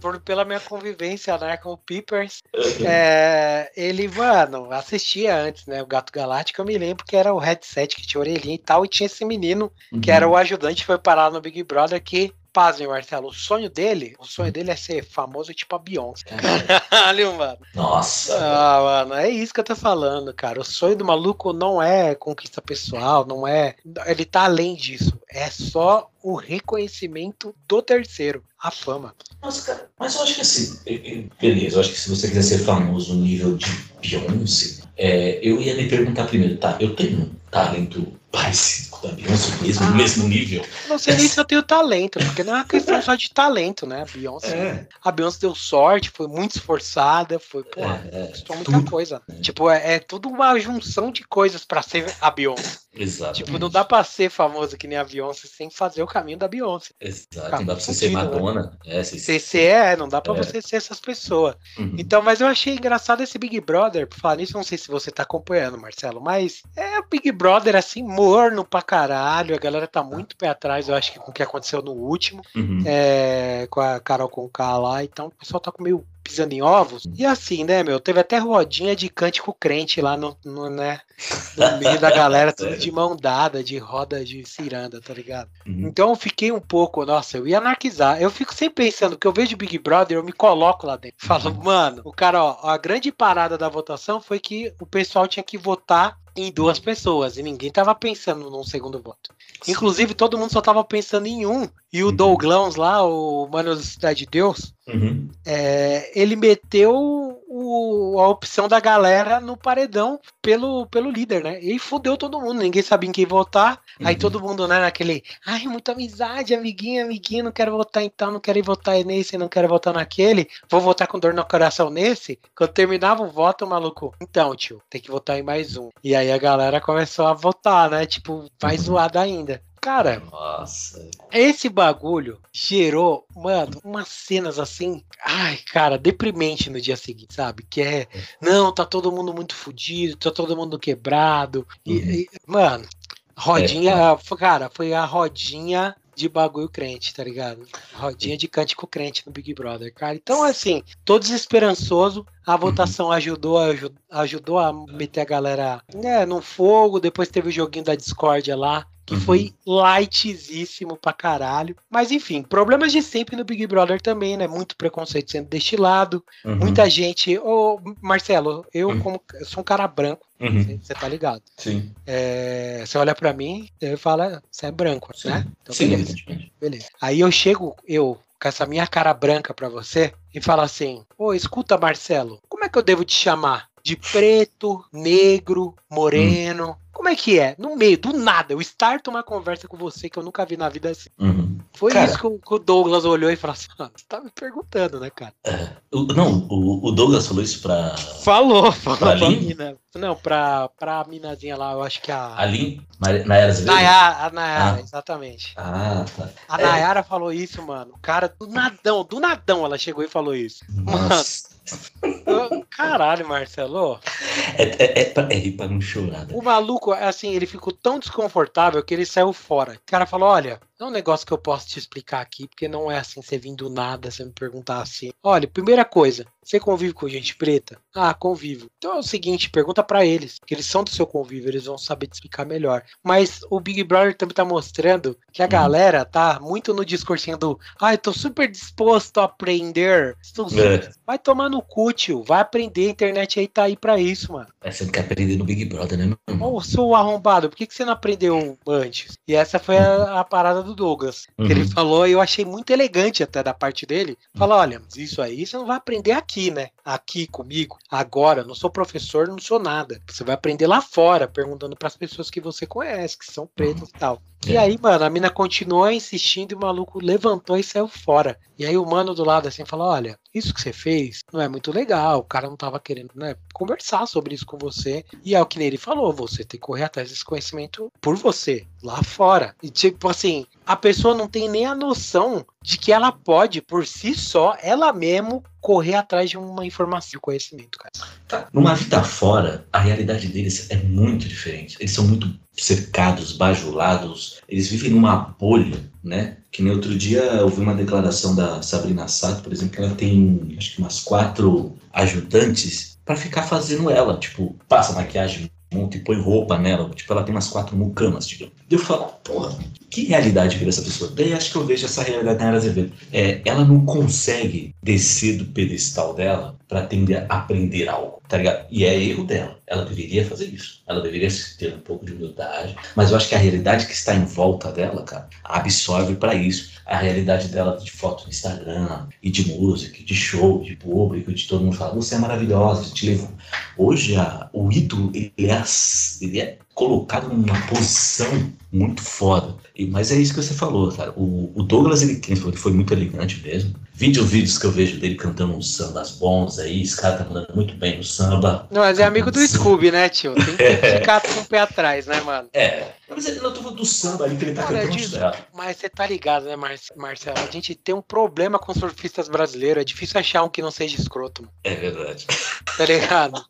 por, pela minha convivência né, com o Peepers. É, ele, mano, assistia antes, né? O Gato Galáctico, eu me lembro que era o headset que tinha orelhinha e tal, e tinha esse menino que era o ajudante, foi parar no Big Brother que. Pasmem, Marcelo, o sonho dele, o sonho dele é ser famoso tipo a Beyoncé. [LAUGHS] Caralho, mano. Nossa. Ah, mano, é isso que eu tô falando, cara. O sonho do maluco não é conquista pessoal, não é. Ele tá além disso. É só o reconhecimento do terceiro, a fama. Nossa, cara, mas eu acho que assim, beleza, eu acho que se você quiser ser famoso no nível de Beyoncé, é, eu ia lhe perguntar primeiro, tá, eu tenho um talento parecido com o da Beyoncé mesmo, no mesmo nível? Não sei nem se eu tenho talento, porque não é uma questão só de talento, né? A Beyoncé, É, a Beyoncé deu sorte, foi muito esforçada, foi, pô, é, é, custou muita tudo. coisa. Tipo, é, é tudo uma junção de coisas pra ser a Beyoncé. Exato. Tipo, não dá pra ser famoso que nem a Beyoncé sem fazer o caminho da Beyoncé. Exato, não dá pra você ser né? Madonna. É, você, Você ser, é, não dá pra É. você ser essas pessoas. Uhum. Então, mas eu achei engraçado esse Big Brother. Por falar nisso, não sei se você tá acompanhando, Marcelo, mas é o Big Brother assim, morno pra caralho. A galera tá muito pé atrás, eu acho que com o que aconteceu no último, Uhum. é, com a Carol Conká lá. Então, o pessoal tá com meio pisando em ovos. E assim, né, meu? Teve até rodinha de cântico crente lá no, no, né, no meio da galera, tudo de mão dada, de roda de ciranda, tá ligado? Uhum. Então eu fiquei um pouco, nossa, eu ia anarquizar. Eu fico sempre pensando que eu vejo Big Brother, eu me coloco lá dentro. Falo, mano, o cara, ó, a grande parada da votação foi que o pessoal tinha que votar em duas pessoas e ninguém tava pensando num segundo voto. Inclusive, todo mundo só tava pensando em um. E o Uhum. Douglãos lá, o Mano da Cidade de Deus, Uhum. é, ele meteu o- a opção da galera no paredão pelo, pelo líder, né? E fudeu todo mundo, ninguém sabia em quem votar. Aí Uhum. todo mundo, né, naquele, ai, muita amizade, amiguinho, amiguinho, não quero votar então, não quero ir votar nesse, não quero votar naquele, vou votar com dor no coração nesse. Quando terminava o voto, o maluco, então, tio, tem que votar em mais um. E aí a galera começou a votar, né? Tipo, mais Uhum. zoada ainda. Cara, Nossa. esse bagulho gerou, mano, umas cenas assim, ai, cara, deprimente no dia seguinte, sabe? Que é, não, tá todo mundo muito fudido, tá todo mundo quebrado. E, Uhum. e, mano, rodinha, cara, foi a rodinha de bagulho crente, tá ligado? Rodinha de cântico crente no Big Brother, cara. Então, assim, tô desesperançoso. A votação ajudou, aju- ajudou a meter a galera né, no fogo. Depois teve o joguinho da discórdia lá, que Uhum. foi lightzíssimo pra caralho. Mas enfim, problemas de sempre no Big Brother também, né? Muito preconceito sendo destilado. Uhum. Muita gente. Ô, Marcelo, eu, Uhum. como eu sou um cara branco, Uhum. você tá ligado? Sim. É, você olha pra mim e fala, você é branco, Sim. né? Então, Sim, beleza, beleza. Aí eu chego, eu, com essa minha cara branca pra você, e falo assim: Ô, escuta, Marcelo, como é que eu devo te chamar? De preto, negro, moreno? Como é que é? No meio, do nada, eu starto uma conversa com você que eu nunca vi na vida assim. Uhum. Foi Cara. isso que o, Douglas olhou e falou assim: "Ah, você tá me perguntando, né, cara? O- não, o, o Douglas falou isso pra Falou, falou Pra pra Lin? mina. Não, pra, pra minazinha lá, eu acho que a. Mari- Nayara Azevedo? Nayara, a Nayara, Ah. exatamente. Ah, tá. A É. Nayara falou isso, mano. Cara, do nadão, do nadão ela chegou e falou isso. Nossa. Eu- Caralho, Marcelo. É, é, é, pra, é pra não chorar. né? O maluco, assim, ele ficou tão desconfortável que ele saiu fora. O cara falou: olha, é um negócio que eu posso te explicar aqui, porque não é assim, você vir do nada, você me perguntar assim. Olha, primeira coisa, você convive com gente preta? Ah, convivo. Então é o seguinte, pergunta pra eles, que eles são do seu convívio, eles vão saber te explicar melhor. Mas o Big Brother também tá mostrando que a Uhum. galera tá muito no discursinho do ai, tô super disposto a aprender. Estou super... É. Vai tomar no cu, tio. Vai aprender, a internet aí tá aí pra isso, mano. Mas você não quer aprender no Big Brother, né, irmão? Ô, seu arrombado, por que, que você não aprendeu antes? E essa foi a, a parada do Douglas. Que ele Uhum. falou, e eu achei muito elegante até da parte dele. Falar, olha, isso aí você não vai aprender aqui, né? Aqui comigo, agora. Não sou professor, não sou nada. Você vai aprender lá fora, perguntando pras pessoas que você conhece, que são pretas e tal. E É. aí, mano, a mina continuou insistindo e o maluco levantou e saiu fora. E aí o mano do lado assim falou: Olha, isso que você fez não é muito legal. O cara não tava querendo, né, conversar sobre isso com você. E é o que ele falou: você tem que correr atrás desse conhecimento por você, lá fora. E tipo assim, a pessoa não tem nem a noção de que ela pode, por si só, ela mesmo, correr atrás de uma informação, de conhecimento, cara. Tá. Numa vida fora, a realidade deles é muito diferente. Eles são muito cercados, bajulados, eles vivem numa bolha, né? Que nem outro dia eu vi uma declaração da Sabrina Sato, por exemplo, que ela tem acho que umas quatro ajudantes pra ficar fazendo ela, tipo, passa maquiagem monta e põe roupa nela, tipo, ela tem umas quatro mucamas, digamos. E eu falo, porra, que realidade vive essa pessoa? Daí acho que eu vejo essa realidade na Era Azevedo. É, ela não consegue descer do pedestal dela pra tender a aprender algo, tá ligado? E é erro dela. Ela deveria fazer isso. Ela deveria ter um pouco de humildade. Mas eu acho que a realidade que está em volta dela, cara, absorve pra isso. A realidade dela de foto no Instagram, e de música, de show, de público, de todo mundo fala, você é maravilhosa, te levo. Hoje a- o ídolo, ele é, ele é colocado numa posição muito foda. E- mas é isso que você falou, cara. O, o Douglas, ele, ele foi muito elegante mesmo. Vídeo vídeos que eu vejo dele cantando uns sambas bons aí, esse cara tá mandando muito bem no samba. Não, mas é amigo do Scooby, né, tio? Tem que [LAUGHS] ficar com o pé atrás, né, mano? É, mas ele não do samba ali que ele tá Cara, cantando. diz- é. Mas você tá ligado, né, Mar Marcelo? A gente tem um problema com surfistas brasileiros. É difícil achar um que não seja escroto, mano. É verdade. [LAUGHS] Tá ligado?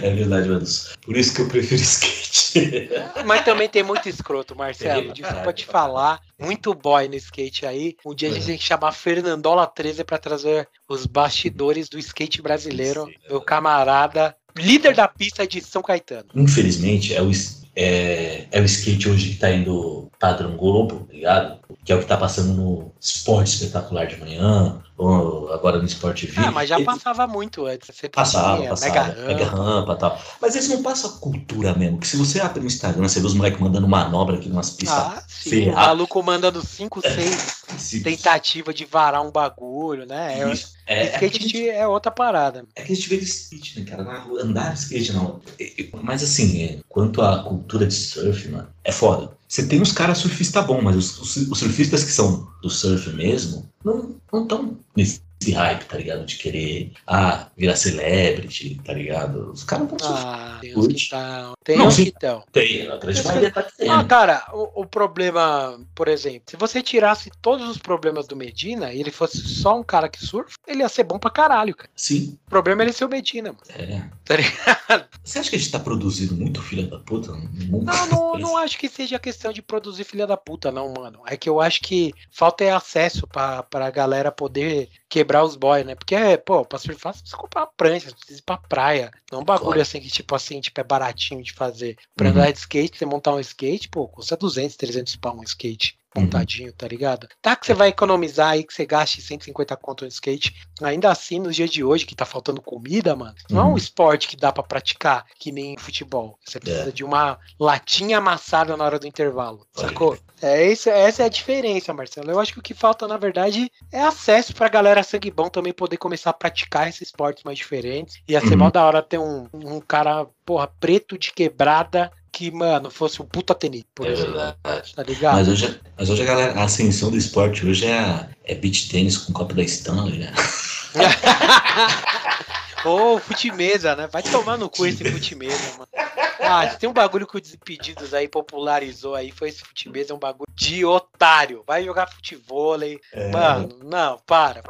É verdade, mano. Por isso que eu prefiro skate. Mas também tem muito escroto, Marcelo. Tem, Desculpa te falar. Muito boy no skate aí. Um dia a gente É. tem que chamar Fernandola 13 pra trazer os bastidores do skate brasileiro. Meu camarada, líder da pista de São Caetano. Infelizmente, é o, é, é o skate hoje que tá indo padrão Globo, tá ligado? Que é o que tá passando no Esporte Espetacular de manhã, ou agora no Sport TV. Ah, mas já Ele- passava muito antes. Você Passava, tinha passava. Mega Mega Rampa. e tal. Mas eles não passam a cultura mesmo. Que se você abre no Instagram, você vê os moleques mandando manobra aqui numas pistas. Ah, sim. O ferradas. maluco mandando 5, 6 Se- tentativa de varar um bagulho, né? É, Isso. É, é, skate que a gente- é outra parada. é que a gente vê de skate, né, cara? Na rua, andar de skate, não. É, é, Mas assim, é, quanto à cultura de surf, mano, é foda. Você tem uns caras surfistas bons, mas os, os- os surfistas que são do surf mesmo, não estão nesse esse hype, tá ligado? De querer, ah, virar celebrity, tá ligado? Os caras estão Ah, tem uns que estão. Tem não, uns que estão. Tem, grande maioria tá Ah, cara, o, o, problema, por exemplo, se você tirasse todos os problemas do Medina e ele fosse só um cara que surfa, ele ia ser bom pra caralho, cara. Sim. O problema é ele ser o Medina, mano. É. Tá ligado? Você acha que a gente tá produzindo muito filha da puta? Não, não, não acho que seja questão de produzir filha da puta, não, mano. É que eu acho que falta é acesso pra, pra galera poder quebrar os boys, né? Porque, pô, pra surfar você precisa comprar uma prancha, você precisa ir pra praia. Não é um bagulho claro. assim que, tipo assim, tipo, é baratinho de fazer. Pra uhum. andar de skate, você montar um skate, pô, custa 200, 300 pau um skate uhum. tá ligado? Tá que você vai economizar aí, que você gaste 150 conto no skate. Ainda assim, nos dias de hoje, que tá faltando comida, mano, uhum. não é um uhum. esporte que dá para praticar que nem futebol. Você precisa é. de uma latinha amassada na hora do intervalo, sacou? É, isso, essa é a diferença, Marcelo. Eu acho que o que falta, na verdade, é acesso pra galera sangue bom também poder começar a praticar esses esportes mais diferentes. Ia ser uhum. mó da hora ter um, um cara, porra, preto de quebrada que, mano, fosse um puta tenista, por é exemplo. Verdade. Tá ligado? Mas hoje, mas hoje a, galera, a ascensão do esporte hoje é, é beach tênis com copo da Stanley, né? [LAUGHS] Ô, oh, futimesa, né? Vai tomar no cu esse futimesa, mano. Ah, tem um bagulho que o Desimpedidos aí popularizou aí, foi esse futimesa, é um bagulho de otário. Vai jogar futevôlei. É. Mano, não, para.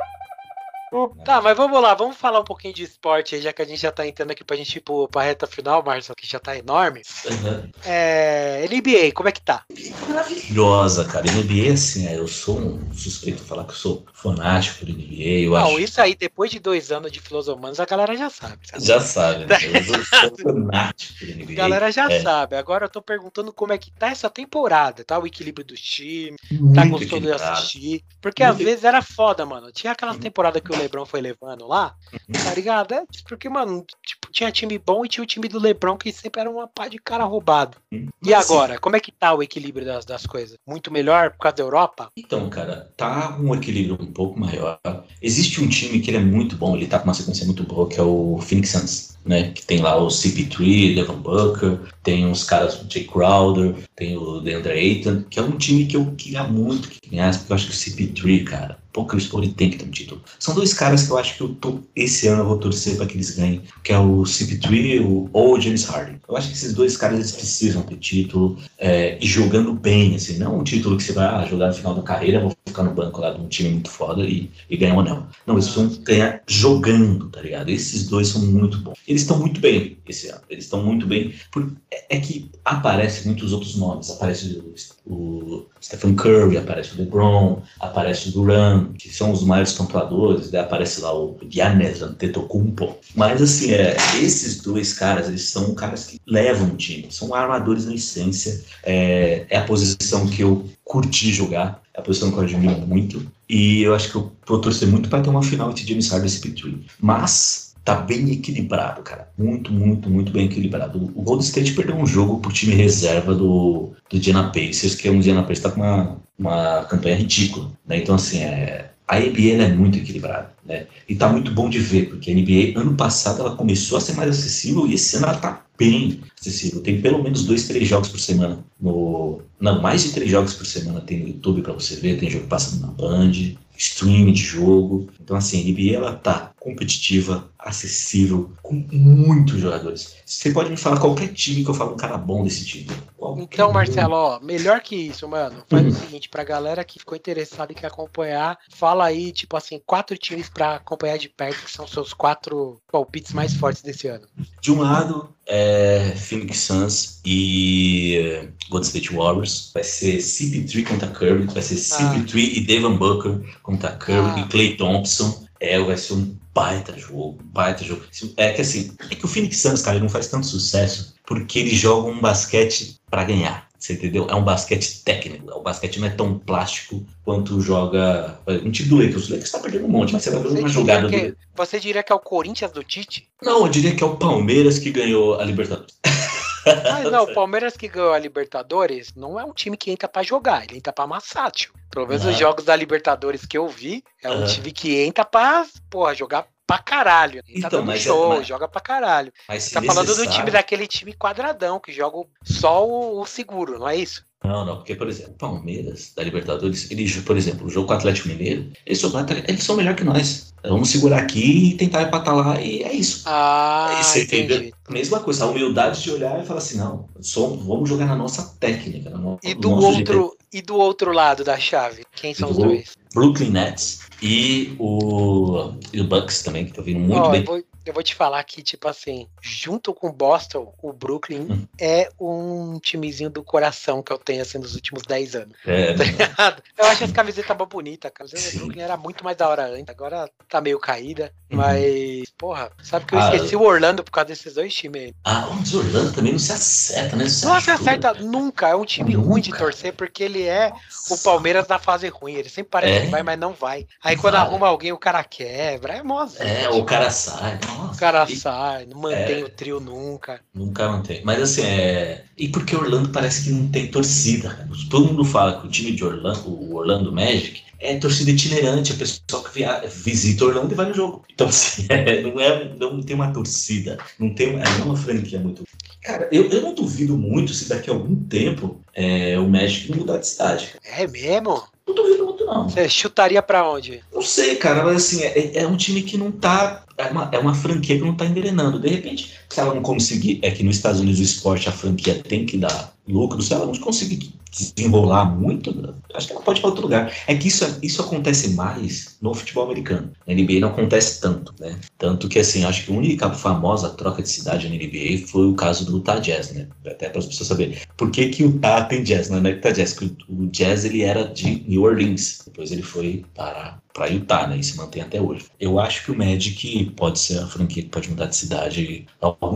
Tá, mas vamos lá, vamos falar um pouquinho de esporte aí, já que a gente já tá entrando aqui pra gente ir pro, pra reta final, Marcelo, que já tá enorme. Uhum. É, NBA, como é que tá? Maravilhosa, cara. NBA, assim, é, eu sou um suspeito de falar que eu sou fanático do NBA. Eu Não, acho... isso aí, depois de dois anos de filosomanos, a galera já sabe. sabe? Já sabe, né? Eu sou [LAUGHS] fanático do NBA. A galera já é. sabe. Agora eu tô perguntando como é que tá essa temporada, tá? O equilíbrio dos times, tá gostando de assistir? Porque Muito às vezes era foda, mano. Tinha aquelas temporadas que o LeBron foi levando lá, uhum. tá ligado? É, porque, mano, tipo, tinha time bom e tinha o time do LeBron que sempre era uma pá de cara roubado. Uhum. E agora, como é que tá o equilíbrio das, das coisas? Muito melhor por causa da Europa? Então, cara, tá um equilíbrio um pouco maior. Existe um time que ele é muito bom, ele tá com uma sequência muito boa, que é o Phoenix Suns né? Que tem lá o CP3, Devon Booker, tem uns caras, o Jay Crowder, tem o DeAndre Ayton, que é um time que eu queria muito que ganhasse, porque eu acho que o CP3, cara, pô, Chris Paul tem que ter um título. São dois caras que eu acho que eu tô, esse ano eu vou torcer para que eles ganhem, que é o CP3 o, ou o James Harden. Eu acho que esses dois caras eles precisam ter título é, e jogando bem, assim, não um título que você vai ah, jogar no final da carreira, vou ficar no banco lá de um time muito foda e, e ganhar um anel. Não, eles precisam ganhar jogando, tá ligado? Esses dois são muito bons. Eles estão muito bem esse ano. Eles estão muito bem. Por, é, é, que aparecem muitos outros nomes. Aparece o, o, Stephen Curry, aparece o LeBron, aparece o Duran, que são os maiores pontuadores. Daí aparece lá o Giannis Antetokounmpo. Mas assim, é, esses dois caras, eles são caras que levam o time. São armadores na essência. É, é a posição que eu curti jogar. É a posição que eu admiro muito. E eu acho que eu vou torcer muito para ter uma final entre James Harden e CP3. Mas tá bem equilibrado, cara. Muito, muito, muito bem equilibrado. O Golden State perdeu um jogo pro time reserva do, do Indiana Pacers, que é um Indiana Pacers tá com uma, uma campanha ridícula, né? Então, assim, é, a NBA é muito equilibrada, né? E tá muito bom de ver, porque a NBA, ano passado, ela começou a ser mais acessível e esse ano ela tá bem acessível. Tem pelo menos dois, três jogos por semana. No, não, mais de três jogos por semana tem no YouTube para você ver, tem jogo passando na Band, streaming de jogo. Então, assim, a NBA ela tá competitiva, acessível, com muitos jogadores. Você pode me falar qualquer time que eu falo um cara bom desse time. Qualquer então, Marcelo, ó, melhor que isso, mano. Faz uhum. o seguinte, pra galera que ficou interessada e quer acompanhar, fala aí, tipo assim, quatro times para acompanhar de perto, que são seus quatro palpites mais fortes desse ano. De um lado, é Phoenix Suns e Golden State Warriors. Vai ser CP3 contra Curry, vai ser CP3 ah. e Devin Booker contra Curry ah. e Clay Thompson. É, vai ser um baita jogo, baita jogo. É que assim, é que o Phoenix Suns, cara, ele não faz tanto sucesso porque ele joga um basquete para ganhar. Você entendeu? É um basquete técnico. O basquete não é tão plástico quanto joga. Um time do Lakers. O Lakers tá perdendo um monte, mas você vai ver uma jogada que, do. Você diria que é o Corinthians do Tite? Não, eu diria que é o Palmeiras que ganhou a Libertadores. [LAUGHS] Mas não, o Palmeiras que ganhou a Libertadores não é um time que entra para jogar, ele entra para amassar, tio. Pelo menos os jogos da Libertadores que eu vi, é um uhum. time que entra pra, porra, jogar pra caralho. Ele tá então, tá dando é show, mas... joga pra caralho. Mas tá falando do time daquele time quadradão, que joga só o, o seguro, não é isso? Não, não, porque, por exemplo, Palmeiras da Libertadores, ele, por exemplo, o jogo com o Atlético Mineiro, eles são, eles são melhor que nós. Vamos segurar aqui e tentar empatar lá, e é isso. Ah, Você entendi. entendeu? Mesma coisa, a humildade de olhar e falar assim, não, somos, vamos jogar na nossa técnica. No, E do outro, e do outro lado da chave, quem são os Do- dois? Brooklyn Nets e o, e o Bucks também, que tá vindo muito Ó, bem. vou, eu vou te falar que, tipo assim, junto com o Boston, o Brooklyn Hum. é um timezinho do coração que eu tenho, assim, nos últimos 10 anos. É, Tá ligado? Eu acho as camisetas mó bonitas. A camiseta Sim. do Brooklyn era muito mais da hora antes. Agora tá meio caída. Uhum. Mas, porra, sabe que eu Ah, esqueci o Orlando por causa desses dois times aí. Ah, o de Orlando também não se acerta, né? Não se acerta nunca. É um time Nunca. ruim de torcer porque ele é o Palmeiras na fase ruim. Ele sempre parece É. que vai, mas não vai. Aí quando Vai. arruma alguém, o cara quebra. É mó É, o cara sai. Nossa, O cara e sai, não mantém É. o trio nunca. Nunca mantém. Mas assim, é. E porque Orlando parece que não tem torcida, cara. Todo mundo fala que o time de Orlando, o Orlando Magic, é torcida itinerante, é pessoal que via... visita Orlando e vai no jogo. Então, assim, [LAUGHS] é, não, é, não tem uma torcida, não tem uma, é uma franquia muito. Cara, eu, eu não duvido muito se daqui a algum tempo é, o Magic mudar de cidade. É mesmo? Não duvido muito, não. Você chutaria pra onde? Não sei, cara, mas assim, é, é um time que não tá. É uma, é uma franquia que não tá engrenando. De repente, se ela não conseguir. É que nos Estados Unidos o esporte, a franquia tem que dar lucro. Se ela não conseguir desenrolar muito, acho que ela pode ir para outro lugar. É que isso, isso acontece mais no futebol americano. Na NBA não acontece tanto, né? Tanto que, assim, acho que a única famosa troca de cidade na NBA foi o caso do Utah Jazz, né? Até para as pessoas saberem. Por que, que o Utah tem Jazz? Não é Utah Jazz, porque o Jazz ele era de New Orleans. Depois ele foi para para Utah, né? E se mantém até hoje. Eu acho que o Magic pode ser a franquia que pode mudar de cidade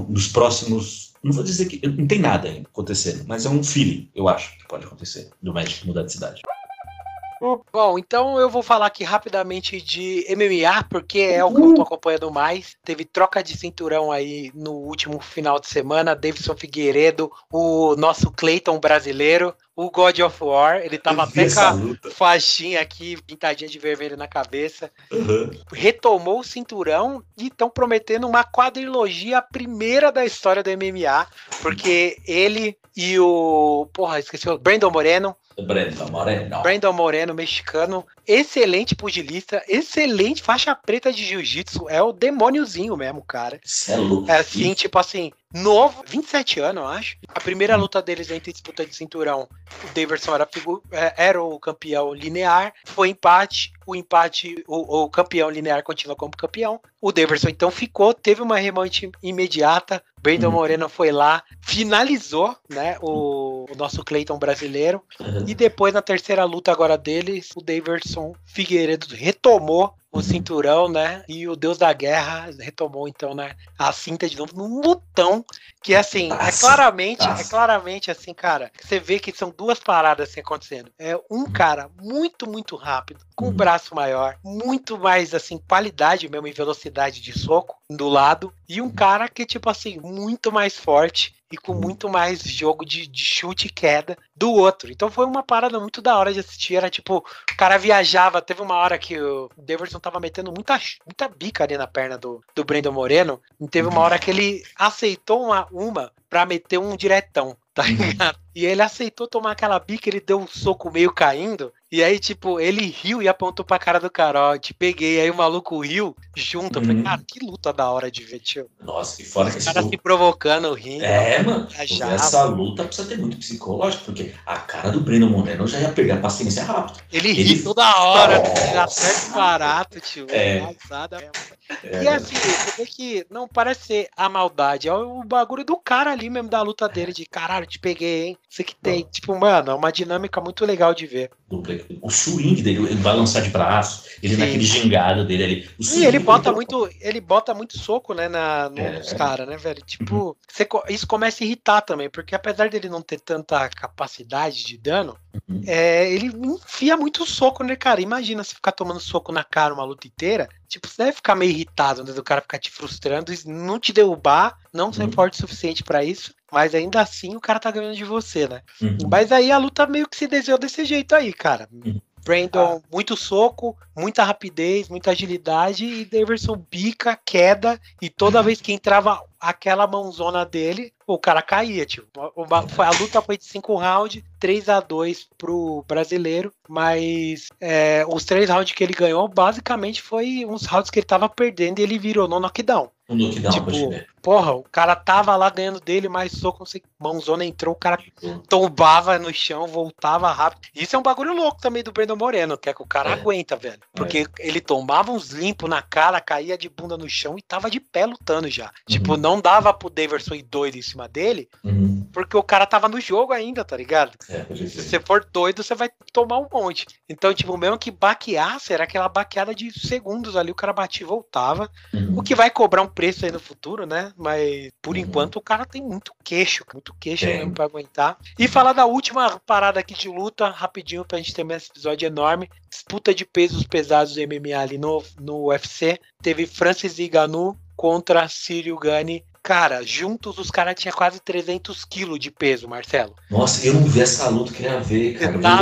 nos próximos. Não vou dizer que não tem nada acontecendo, mas é um feeling, eu acho, que pode acontecer do Magic mudar de cidade. Bom, então eu vou falar aqui rapidamente de MMA, porque é o que eu tô acompanhando mais. Teve troca de cinturão aí no último final de semana. Davidson Figueiredo, o nosso Clayton brasileiro, o God of War. Ele tava até com a luta. faixinha aqui, pintadinha de vermelho na cabeça. Uhum. Retomou o cinturão e estão prometendo uma quadrilogia, a primeira da história do MMA, porque ele e o. Porra, esqueci o Brandon Moreno. Brenda Moreno. Brandon Moreno, mexicano, excelente pugilista, excelente faixa preta de jiu-jitsu, é o demôniozinho mesmo, cara. Você é louco. É assim, tipo assim, novo, 27 anos, eu acho. A primeira luta deles entre disputa de cinturão, o Davidson era, é, era o campeão linear, foi empate, o empate, o, o campeão linear continua como campeão. O Davidson então ficou, teve uma remonte imediata. Brandon Uhum. Moreno foi lá, finalizou, né, o, o nosso Clayton brasileiro. Uhum. E depois, na terceira luta agora deles, o Daverson Figueiredo retomou o Uhum. cinturão, né? E o Deus da Guerra retomou, então, né? A cinta de novo num lutão. Que assim, é Taça, claramente, é taça. claramente assim, cara. Você vê que são duas paradas assim acontecendo. É um cara muito, muito rápido, com o Uhum. braço maior, muito mais assim, qualidade mesmo em velocidade de soco do lado. E um cara que, tipo assim, muito mais forte e com Uhum. muito mais jogo de, de chute e queda do outro. Então foi uma parada muito da hora de assistir. Era tipo, o cara viajava. Teve uma hora que o Deverson tava metendo muita, muita bica ali na perna do, do Brandon Moreno. E teve uma hora que ele aceitou uma, uma pra meter um diretão, tá ligado? E ele aceitou tomar aquela bica, ele deu um soco meio caindo. E aí, tipo, ele riu e apontou pra cara do cara, ó, te peguei. Aí o maluco riu junto. Eu falei, Uhum. cara, que luta da hora de ver, tio. Nossa, e fora que O cara se provocando, rindo. É, mano. Já. Essa luta precisa ter muito psicológico, porque a cara do Breno Moreno já ia pegar paciência rápido. Ele Ele- ri toda hora, ele acerta barato, tio. É. Engraçada. É, E assim, você vê que não parece ser a maldade, é o bagulho do cara ali mesmo da luta dele, de caralho, te peguei, hein? Você que tem, tipo, mano, é uma dinâmica muito legal de ver. o swing dele, ele vai lançar de braço, ele Sim. naquele gingado dele ali. E ele bota dele- muito, ele bota muito soco, né, na, no- É. nos caras, né, velho? Tipo, você co- isso começa a irritar também, porque apesar dele não ter tanta capacidade de dano, Uhum. é, ele enfia muito soco, né, cara? Imagina se ficar tomando soco na cara uma luta inteira. Tipo, você deve ficar meio irritado, né? Do cara ficar te frustrando não te derrubar, não ser Uhum. forte o suficiente pra isso. Mas ainda assim o cara tá ganhando de você, né? Uhum. Mas aí a luta meio que se desenhou desse jeito aí, cara. Uhum. Brandon, muito soco, muita rapidez, muita agilidade e Daverson bica, queda e toda Uhum. vez que entrava aquela mãozona dele, o cara caía, tipo. A luta foi de 5 rounds, 3 a 2 pro brasileiro, mas é, os três rounds que ele ganhou, basicamente foi uns rounds que ele tava perdendo e ele virou no knockdown. Um knockdown, tipo, porra, o cara tava lá dentro dele, mas soco, mãozona entrou, o cara tombava no chão, voltava rápido. Isso é um bagulho louco também do Brandon Moreno, que é que o cara é. aguenta, velho. Porque é. ele tombava uns limpos na cara, caía de bunda no chão e tava de pé lutando já. Tipo, uhum. Tipo, não dava pro Daverson ir doido em cima dele, uhum. porque o cara tava no jogo ainda, tá ligado? É, Se você for doido, você vai tomar um monte. Então, tipo, mesmo que baqueasse, era aquela baqueada de segundos ali, o cara batia e voltava. Uhum. O que vai cobrar um preço aí no futuro, né? Mas por uhum. enquanto o cara tem muito queixo, muito queixo é. mesmo pra aguentar. E falar da última parada aqui de luta, rapidinho, pra gente ter esse episódio enorme. Disputa de pesos pesados do MMA ali no, no UFC. Teve Francis Ngannou contra Círio Gani Cara, juntos os caras tinham quase 300 quilos de peso, Marcelo. Nossa, eu não vi essa luta, queria ver, cara. Tá,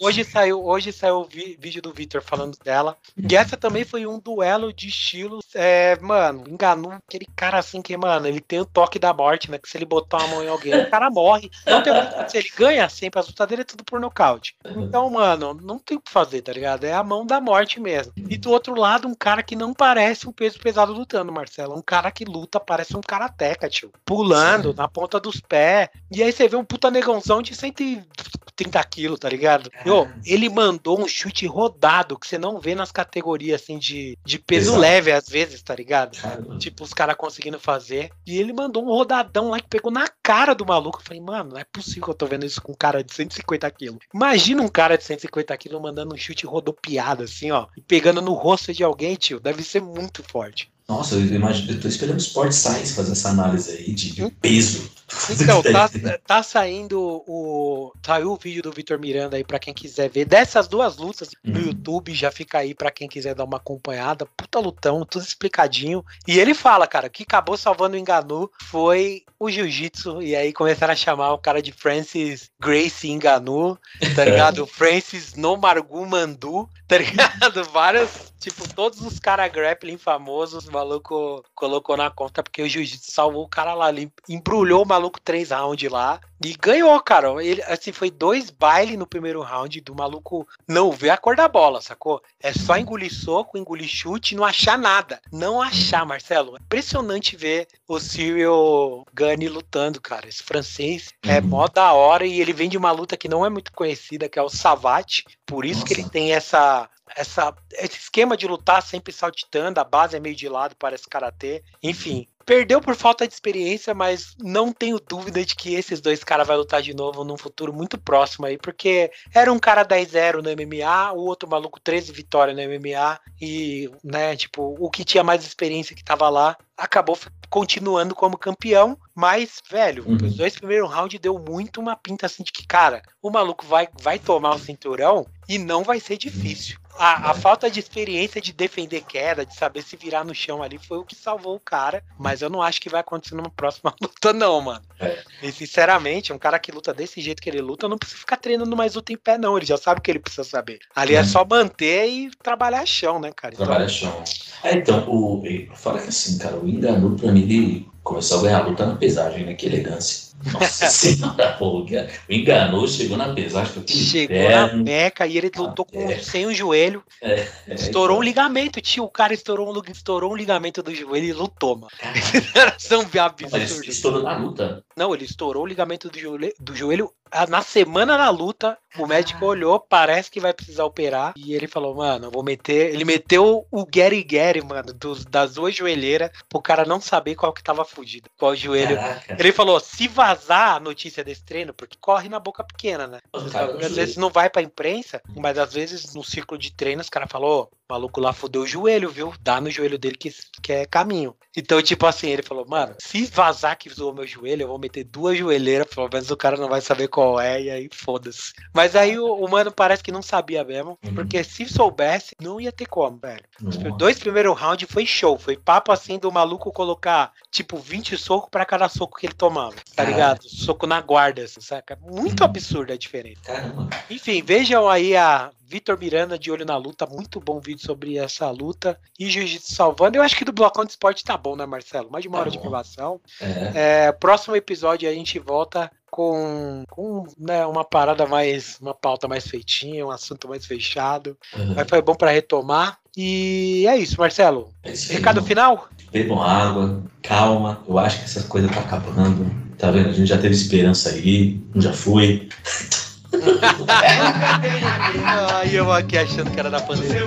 hoje saiu, hoje saiu o vídeo do Victor falando dela. E essa também foi um duelo de estilos. É, mano, enganou aquele cara assim que, mano, ele tem o toque da morte, né? Que se ele botar uma mão em alguém, o cara morre. Não tem muito Ele ganha sempre, as lutas dele é tudo por nocaute. Então, mano, não tem o que fazer, tá ligado? É a mão da morte mesmo. E do outro lado, um cara que não parece um peso pesado lutando, Marcelo. Um cara que luta, parece um karateca, tio. Pulando Sim. na ponta dos pés. E aí você vê um puta negãozão de 130 quilos, tá ligado? É. ele mandou um chute rodado que você não vê nas categorias assim de, de peso Exato. leve às vezes, tá ligado? Caramba. Tipo, os caras conseguindo fazer. E ele mandou um rodadão lá que pegou na cara do maluco. Eu falei, mano, não é possível que eu tô vendo isso com um cara de 150 quilos. Imagina um cara de 150 quilos mandando um chute rodopiado assim, ó. E pegando no rosto de alguém, tio. Deve ser muito forte. Nossa, eu imagino, eu tô esperando o Sport Science fazer essa análise aí de, de peso. Então, [LAUGHS] tá, tá saindo o. Saiu o vídeo do Vitor Miranda aí para quem quiser ver. Dessas duas lutas no uhum. YouTube, já fica aí para quem quiser dar uma acompanhada. Puta lutão, tudo explicadinho. E ele fala, cara, que acabou salvando o Enganu foi o Jiu-Jitsu. E aí começaram a chamar o cara de Francis Gracie Enganu, tá [LAUGHS] ligado? Francis Nomargu Mandu, tá ligado? [LAUGHS] Vários Tipo, todos os caras grappling famosos, o maluco colocou na conta porque o jiu-jitsu salvou o cara lá. Ele embrulhou o maluco três rounds lá e ganhou, cara. Ele, assim, foi dois bailes no primeiro round do maluco não ver a cor da bola, sacou? É só engolir soco, engolir chute e não achar nada. Não achar, Marcelo. É impressionante ver o Cyril Gani lutando, cara. Esse francês é mó da hora e ele vem de uma luta que não é muito conhecida, que é o Savate. Por isso Nossa. que ele tem essa essa, esse esquema de lutar sempre saltitando, a base é meio de lado, parece karatê. Enfim, perdeu por falta de experiência, mas não tenho dúvida de que esses dois caras vão lutar de novo num futuro muito próximo aí, porque era um cara 10-0 no MMA, o outro maluco 13 vitórias no MMA, e, né, tipo, o que tinha mais experiência que tava lá acabou continuando como campeão, mas, velho, uhum. os dois primeiros rounds deu muito uma pinta assim de que, cara, o maluco vai, vai tomar o cinturão e não vai ser difícil a, a, falta de experiência de defender queda, de saber se virar no chão ali, foi o que salvou o cara. Mas eu não acho que vai acontecer numa próxima [LAUGHS] luta, não, mano. É. E sinceramente, um cara que luta desse jeito que ele luta, não precisa ficar treinando mais luta em pé, não. Ele já sabe o que ele precisa saber. Ali é, é só manter e trabalhar chão, né, cara? Então, trabalhar chão. É, então, o, fala que assim, cara, o Enganu, pra mim, ele começou a ganhar a luta na pesagem, né? Que elegância. Nossa [LAUGHS] senhora, pô, me enganou, chegou na pesagem. Chegou na meca e ele lutou com, sem o joelho. [LAUGHS] É, é, estourou então. um ligamento, tio. O cara estourou um, estourou um ligamento do joelho e lutou, mano. São [LAUGHS] Mas estourou na luta. Não, ele estourou o ligamento do joelho, do joelho na semana da luta. O médico olhou, parece que vai precisar operar. E ele falou, mano, eu vou meter. Ele meteu o Gary Gary, mano, dos, das duas joelheiras, pro cara não saber qual que tava fugido. Qual joelho. Caraca. Ele falou: se vazar a notícia desse treino, porque corre na boca pequena, né? às vezes não vai pra imprensa, mas às vezes no círculo de treino os caras falou, o maluco lá fodeu o joelho, viu? Dá no joelho dele que, que é caminho. Então, tipo assim, ele falou, mano, se vazar que zoou meu joelho, eu vou meter duas joelheiras, pelo menos o cara não vai saber qual é, e aí foda-se. Mas aí o, o, mano parece que não sabia mesmo, uhum. porque se soubesse, não ia ter como, velho. Os dois primeiros rounds foi show, foi papo assim do maluco colocar, tipo, 20 socos para cada soco que ele tomava, tá ligado? Soco na guarda, assim, saca? Muito uhum. absurda a diferença. Caramba. Enfim, vejam aí a Vitor Miranda de Olho na Luta, muito bom vídeo sobre essa luta. E Jiu-Jitsu salvando. Eu acho que do Blocão de Esporte tá bom, né, Marcelo? Mais de uma tá hora bom. de gravação. É. É, próximo episódio a gente volta com, com né, uma parada mais, uma pauta mais feitinha, um assunto mais fechado. Uhum. Mas foi bom para retomar. E é isso, Marcelo. É isso Recado final? Bebam água, calma. Eu acho que essa coisa tá acabando. Tá vendo? A gente já teve esperança aí, já foi. [LAUGHS] [LAUGHS] Ai, eu aqui achando que era da pandemia. [LAUGHS]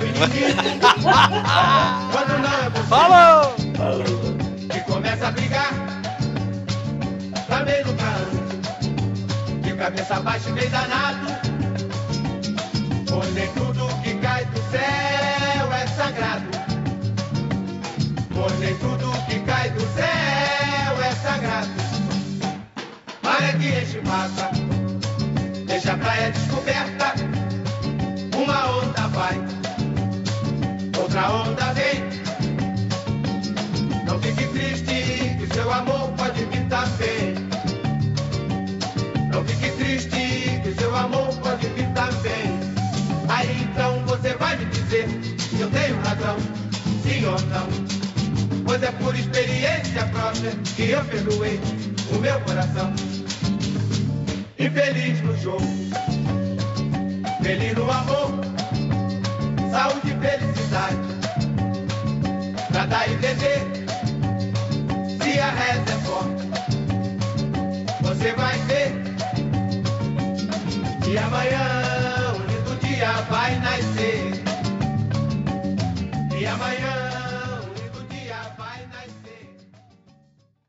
Falou! Falou! Que começa a brigar, também nunca antes. De cabeça baixa e bem danado. Nem tudo que cai do céu é sagrado. Nem tudo que cai do céu é sagrado. Para que enche massa por experiência própria que eu perdoei o meu coração. Infeliz no jogo, feliz no amor, saúde e felicidade, pra dar e vender, se a reza é forte, você vai ver, e amanhã um lindo dia vai nascer, e amanhã